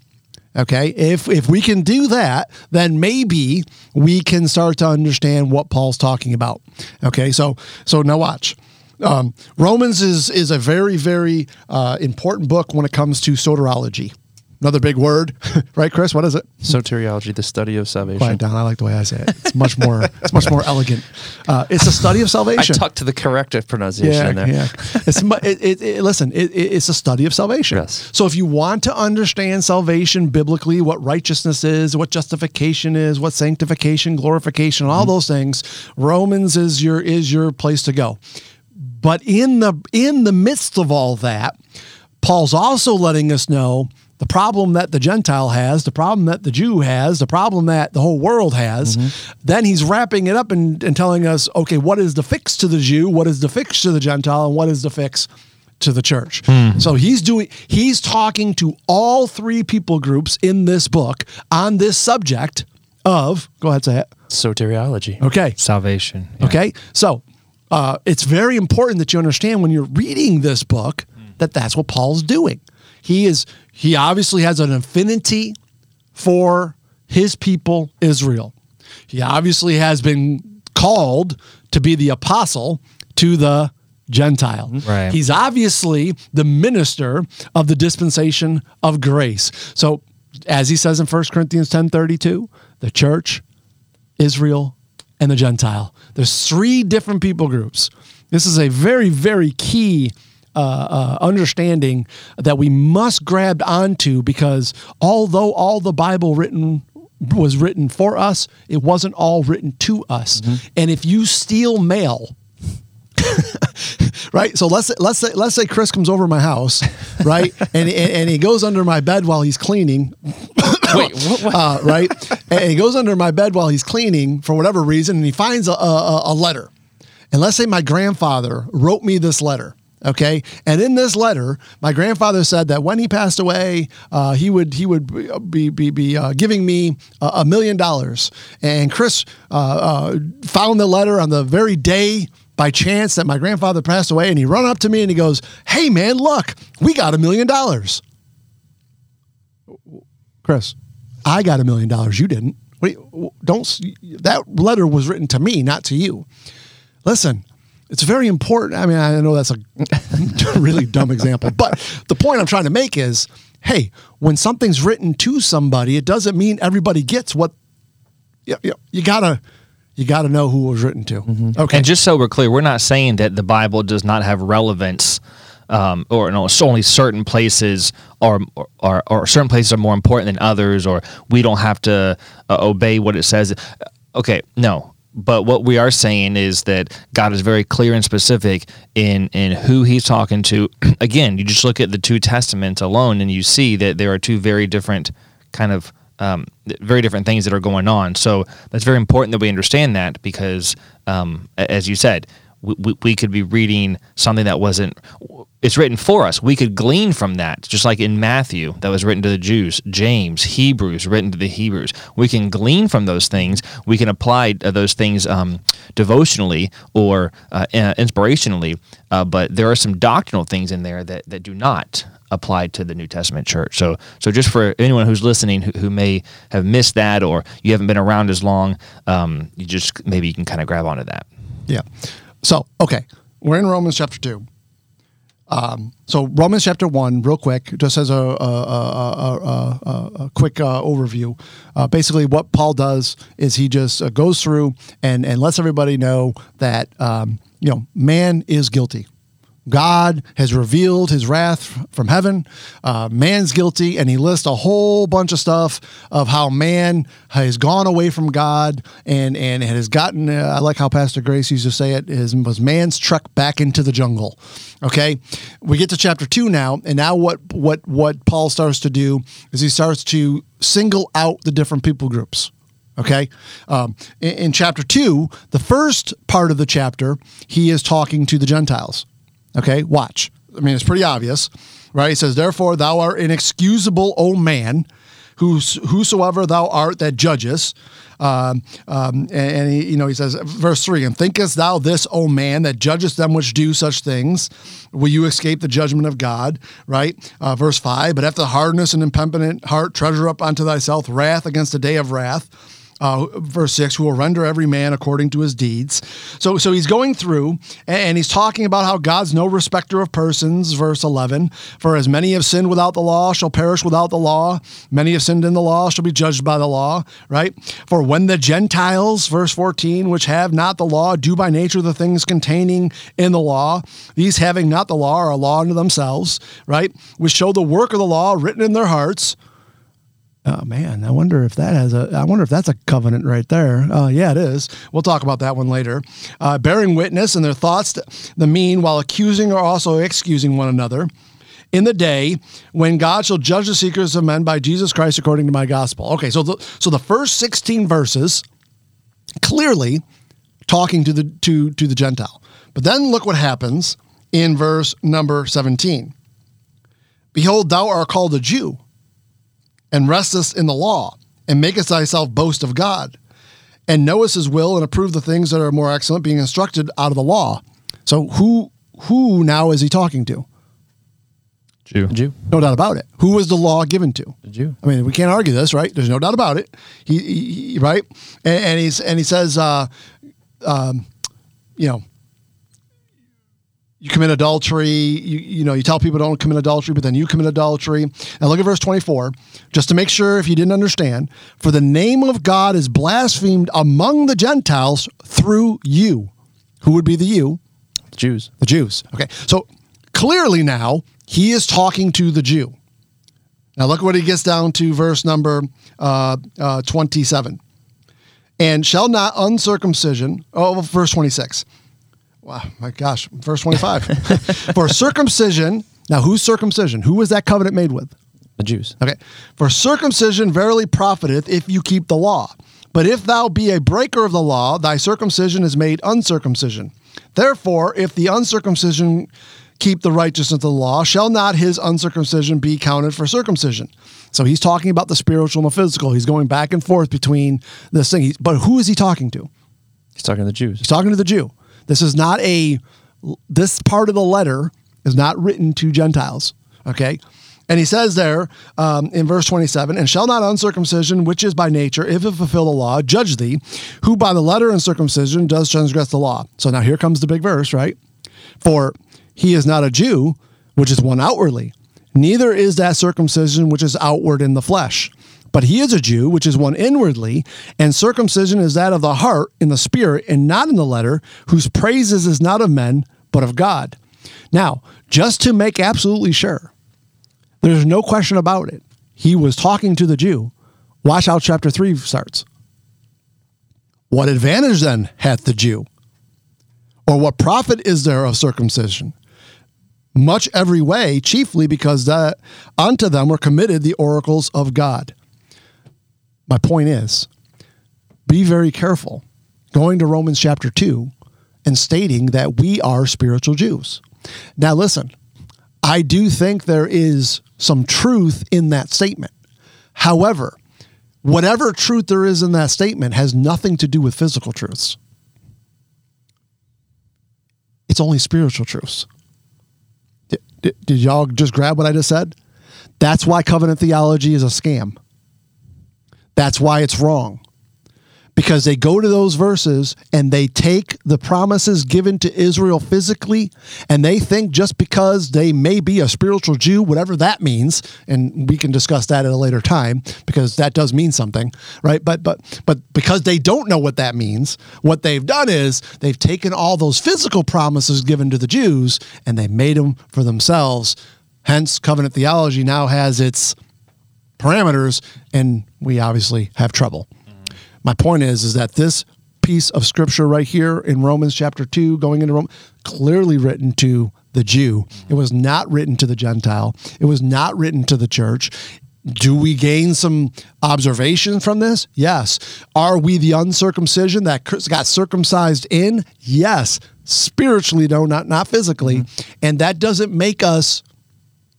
[SPEAKER 4] Okay? If if we can do that, then maybe we can start to understand what Paul's talking about. Okay? So so now watch. Um, Romans is is a very very uh, important book when it comes to soteriology. Another big word, right, Chris? What is it?
[SPEAKER 3] Soteriology, the study of salvation.
[SPEAKER 4] Quiet down. I like the way I say it. It's much more. it's much more elegant. Uh, it's a study of salvation.
[SPEAKER 3] I tucked to the corrective pronunciation in there.
[SPEAKER 4] yeah. It's it, it, it- listen. It, it- it's a study of salvation.
[SPEAKER 3] Yes.
[SPEAKER 4] So if you want to understand salvation biblically, what righteousness is, what justification is, what sanctification, glorification, all those things, Romans is your is your place to go. But in the in the midst of all that, Paul's also letting us know the problem that the Gentile has, the problem that the Jew has, the problem that the whole world has. Mm-hmm. Then he's wrapping it up and, and telling us, okay, what is the fix to the Jew? What is the fix to the Gentile? And what is the fix to the church? Hmm. So he's doing, he's talking to all three people groups in this book on this subject of, go ahead, say it.
[SPEAKER 3] Soteriology.
[SPEAKER 4] Okay.
[SPEAKER 2] Salvation. yeah.
[SPEAKER 4] Okay. So uh, it's very important that you understand when you're reading this book hmm. that that's what Paul's doing. He is, he obviously has an affinity for his people, Israel. He obviously has been called to be the apostle to the Gentile. Mm-hmm.
[SPEAKER 2] Right.
[SPEAKER 4] He's obviously the minister of the dispensation of grace. So as he says in 1 Corinthians 10:32, the church Israel, and the Gentile. There's three different people groups. This is a very, very key uh, uh, understanding that we must grab onto because although all the Bible written was written for us, it wasn't all written to us. And if you steal mail, right? So let's say, let's say let's say Chris comes over my house, right? and, and and he goes under my bed while he's cleaning.
[SPEAKER 3] Wait, what, what?
[SPEAKER 4] Uh, right? and he goes under my bed while he's cleaning for whatever reason, and he finds a, a, a letter. And let's say my grandfather wrote me this letter. Okay, and in this letter, my grandfather said that when he passed away, uh, he would he would be be, be uh, giving me a, million dollars. And Chris uh, uh, found the letter on the very day by chance that my grandfather passed away, and he run up to me and he goes, "Hey man, look, we got a million dollars." Chris, I got a million dollars. You didn't. Wait, don't. That letter was written to me, not to you. Listen, it's very important. I mean, I know that's a really dumb example, but the point I'm trying to make is, hey, when something's written to somebody, it doesn't mean everybody gets what. You, you, you gotta, you gotta know who it was written to. Okay,
[SPEAKER 2] And just so we're clear, we're not saying that the Bible does not have relevance, um, or no, only certain places are, or, or certain places are more important than others, or we don't have to uh, obey what it says. Okay, no. But what we are saying is that God is very clear and specific in in who He's talking to. Again, you just look at the two testaments alone, and you see that there are two very different kind of um, very different things that are going on. So that's very important that we understand that because, um, as you said, we, we, we could be reading something that wasn't. It's written for us. We could glean from that, just like in Matthew, that was written to the Jews. James, Hebrews, written to the Hebrews. We can glean from those things. We can apply uh, those things um, devotionally or uh, inspirationally. Uh, but there are some doctrinal things in there that that do not applied to the New Testament church. So, so just for anyone who's listening who, who may have missed that or you haven't been around as long, um, you just maybe you can kind of grab onto that.
[SPEAKER 4] Yeah. So, okay, we're in Romans chapter 2. Um, so, Romans chapter 1, real quick, just as a, a, a, a, quick uh, overview. Uh, basically, what Paul does is he just uh, goes through and, and lets everybody know that, um, you know, man is guilty. God has revealed his wrath from heaven. Uh, man's guilty, and he lists a whole bunch of stuff of how man has gone away from God and and has gotten. Uh, I like how Pastor Grace used to say it: is was man's truck back into the jungle. Okay, we get to chapter two now, and now what what what Paul starts to do is he starts to single out the different people groups. Okay. Um, in, in, chapter two, the first part of the chapter, he is talking to the Gentiles. Okay. Watch. I mean, it's pretty obvious, right? He says, Therefore, thou art inexcusable, O man, whos, whosoever thou art that judges. Um, um, and, and he, you know, he says, verse three, and thinkest thou this, O man, that judgest them which do such things? Will you escape the judgment of God? Right? Uh, verse five, but after hardness and impenitent heart, treasure up unto thyself wrath against the day of wrath uh, verse six, who will render every man according to his deeds. So, so he's going through and he's talking about how God's no respecter of persons. Verse eleven, for as many have sinned without the law shall perish without the law. Many have sinned in the law shall be judged by the law. Right? For when the Gentiles, verse fourteen, which have not the law, do by nature the things containing in the law, these having not the law are a law unto themselves. Right? Which show the work of the law written in their hearts Oh man, I wonder if that has a. I wonder if that's a covenant right there. Uh, yeah, it is. We'll talk about that one later. Uh, bearing witness and their thoughts, the mean, while accusing or also excusing one another, in the day when God shall judge the secrets of men by Jesus Christ according to my gospel. Okay, so the, so the first sixteen verses clearly talking to the to to the Gentile, but then look what happens in verse number seventeen. Behold, thou art called a Jew and restest in the law, and makest thyself boast of God, and knowest his will and approve the things that are more excellent, being instructed out of the law. So who who now is he talking to?
[SPEAKER 3] Jew.
[SPEAKER 2] Jew.
[SPEAKER 4] No doubt about it. Who was the law given to?
[SPEAKER 3] The Jew.
[SPEAKER 4] I mean, we can't argue this, right? There's no doubt about it. He, he, he right, and, and, he's and he says, uh, um, you know, you commit adultery. You, you know, you tell people don't commit adultery, but then you commit adultery. Now look at verse 24, just to make sure if you didn't understand. For the name of God is blasphemed among the Gentiles through you. Who would be the you?
[SPEAKER 3] The Jews.
[SPEAKER 4] The Jews. Okay. So clearly now he is talking to the Jew. Now look what he gets down to verse number uh, uh, 27. And shall not uncircumcision, oh, verse 26 Wow, my gosh. Verse 25. For circumcision, now who's circumcision? Who was that covenant made with?
[SPEAKER 3] The Jews.
[SPEAKER 4] Okay. For circumcision verily profiteth if you keep the law. But if thou be a breaker of the law, thy circumcision is made uncircumcision. Therefore, if the uncircumcision keep the righteousness of the law, shall not his uncircumcision be counted for circumcision? So he's talking about the spiritual and the physical. He's going back and forth between this thing. But who is he talking to?
[SPEAKER 3] He's talking to the Jews.
[SPEAKER 4] He's talking to the Jew. This is not a, this part of the letter is not written to Gentiles. Okay. And he says there um, in verse 27, and shall not uncircumcision, which is by nature, if it fulfill the law, judge thee, who by the letter and circumcision does transgress the law. So now here comes the big verse, right? For he is not a Jew, which is one outwardly, neither is that circumcision which is outward in the flesh. But he is a Jew, which is one inwardly, and circumcision is that of the heart in the spirit and not in the letter, whose praises is not of men, but of God. Now, just to make absolutely sure, there's no question about it. He was talking to the Jew. Watch how chapter 3 starts. What advantage then hath the Jew? Or what profit is there of circumcision? Much every way, chiefly because that unto them were committed the oracles of God. My point is be very careful going to Romans chapter 2 and stating that we are spiritual Jews. Now, listen, I do think there is some truth in that statement. However, whatever truth there is in that statement has nothing to do with physical truths. It's only spiritual truths. Did, did, did y'all just grab what I just said? That's why covenant theology is a scam. That's why it's wrong. because they go to those verses and they take the promises given to Israel physically and they think just because they may be a spiritual Jew, whatever that means, and we can discuss that at a later time because that does mean something, right? But but but because they don't know what that means, what they've done is they've taken all those physical promises given to the Jews and they made them for themselves. Hence, covenant theology now has its parameters, and we obviously have trouble. My point is, is that this piece of scripture right here in Romans chapter two, going into Rome, clearly written to the Jew. It was not written to the Gentile. It was not written to the church. Do we gain some observation from this? Yes. Are we the uncircumcision that got circumcised in? Yes. Spiritually, no, not not physically. Mm-hmm. And that doesn't make us,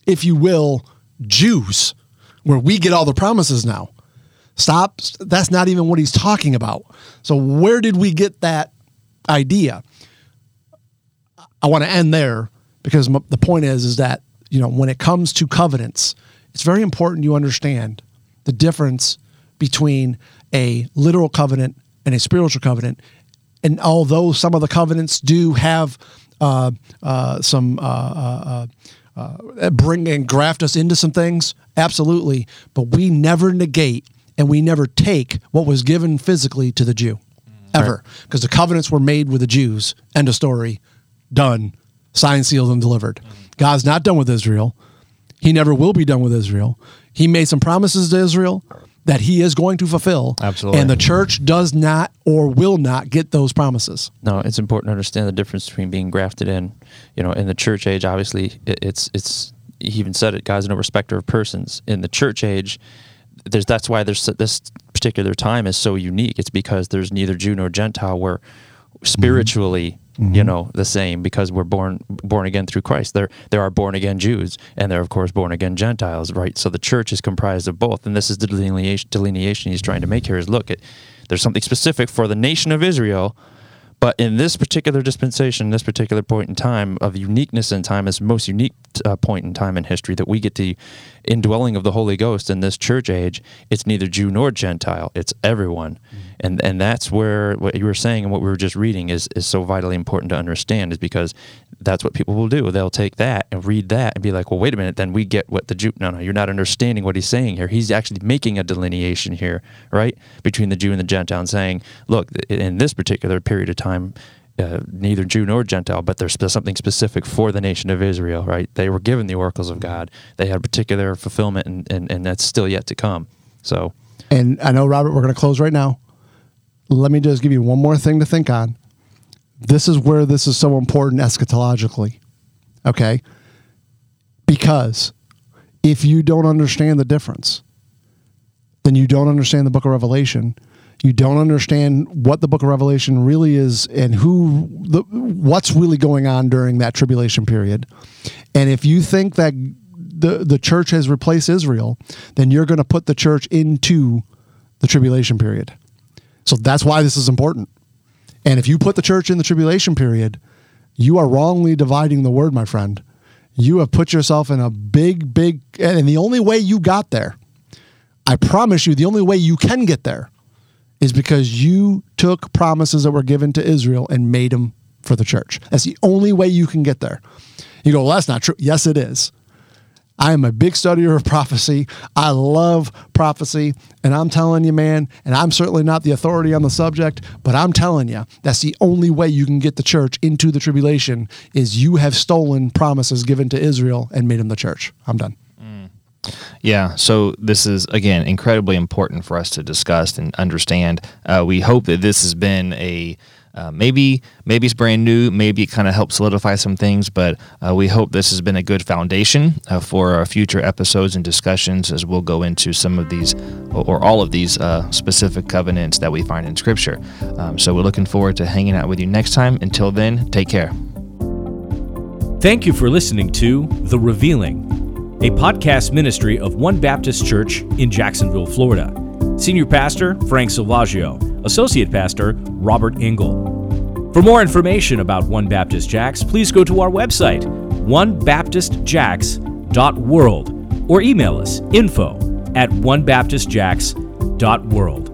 [SPEAKER 4] if you will, Jews, where we get all the promises now. Stop. That's not even what he's talking about. So, where did we get that idea? I want to end there because the point is, is that you know when it comes to covenants, it's very important you understand the difference between a literal covenant and a spiritual covenant. And although some of the covenants do have uh, uh, some uh, uh, bring and graft us into some things, absolutely, but we never negate and we never take what was given physically to the Jew ever because right. the covenants were made with the Jews. End of story. Done. Signed, sealed, and delivered. God's not done with Israel. He never will be done with Israel. He made some promises to Israel that he is going to fulfill.
[SPEAKER 2] Absolutely.
[SPEAKER 4] And the church does not or will not get those promises.
[SPEAKER 3] No, it's important to understand the difference between being grafted in. You know, in the church age, obviously, it's it's. He even said it. God's no respecter of persons. In the church age, there's that's why there's this particular time is so unique. It's because there's neither Jew nor Gentile. We're mm-hmm. spiritually, mm-hmm. you know, the same because we're born born again through Christ. There there are born again Jews and there are of course born again Gentiles, right? So the church is comprised of both, and this is the delineation, delineation he's trying to make here. Is look, there's something specific for the nation of Israel but in this particular dispensation, this particular point in time of uniqueness in time, is most unique uh, point in time in history that we get the indwelling of the Holy Ghost in this church age. It's neither Jew nor Gentile; it's everyone, mm-hmm. and and that's where what you were saying and what we were just reading is is so vitally important to understand. Is because that's what people will do. They'll take that and read that and be like, well, wait a minute, then we get what the Jew. No, no, you're not understanding what he's saying here. He's actually making a delineation here, right, between the Jew and the Gentile, and saying, look, in this particular period of time, uh, neither Jew nor Gentile, but there's something specific for the nation of Israel, right? They were given the oracles of God. They had particular fulfillment, and, and, and that's still yet to come. So,
[SPEAKER 4] and I know, Robert, we're going to close right now. Let me just give you one more thing to think on this is where this is so important eschatologically. Okay? Because if you don't understand the difference, then you don't understand the book of Revelation. You don't understand what the book of Revelation really is and who the what's really going on during that tribulation period. And if you think that the the church has replaced Israel, then you're going to put the church into the tribulation period. So that's why this is important. And if you put the church in the tribulation period, you are wrongly dividing the word, my friend. You have put yourself in a big, big, and the only way you got there, I promise you, the only way you can get there is because you took promises that were given to Israel and made them for the church. That's the only way you can get there. You go, well, that's not true. Yes, it is. I am a big studier of prophecy. I love prophecy. And I'm telling you, man, and I'm certainly not the authority on the subject, but I'm telling you, that's the only way you can get the church into the tribulation is you have stolen promises given to Israel and made them the church. I'm done.
[SPEAKER 2] Yeah, so this is again incredibly important for us to discuss and understand. Uh, we hope that this has been a uh, maybe maybe it's brand new, maybe it kind of helps solidify some things, but uh, we hope this has been a good foundation uh, for our future episodes and discussions as we'll go into some of these or all of these uh, specific covenants that we find in Scripture. Um, so we're looking forward to hanging out with you next time. Until then, take care.
[SPEAKER 1] Thank you for listening to The Revealing, a podcast ministry of One Baptist Church in Jacksonville, Florida. Senior Pastor Frank Silvaggio Associate Pastor Robert Engel. For more information about One Baptist Jax, please go to our website, onebaptistjax.world, or email us info at onebaptistjax.world.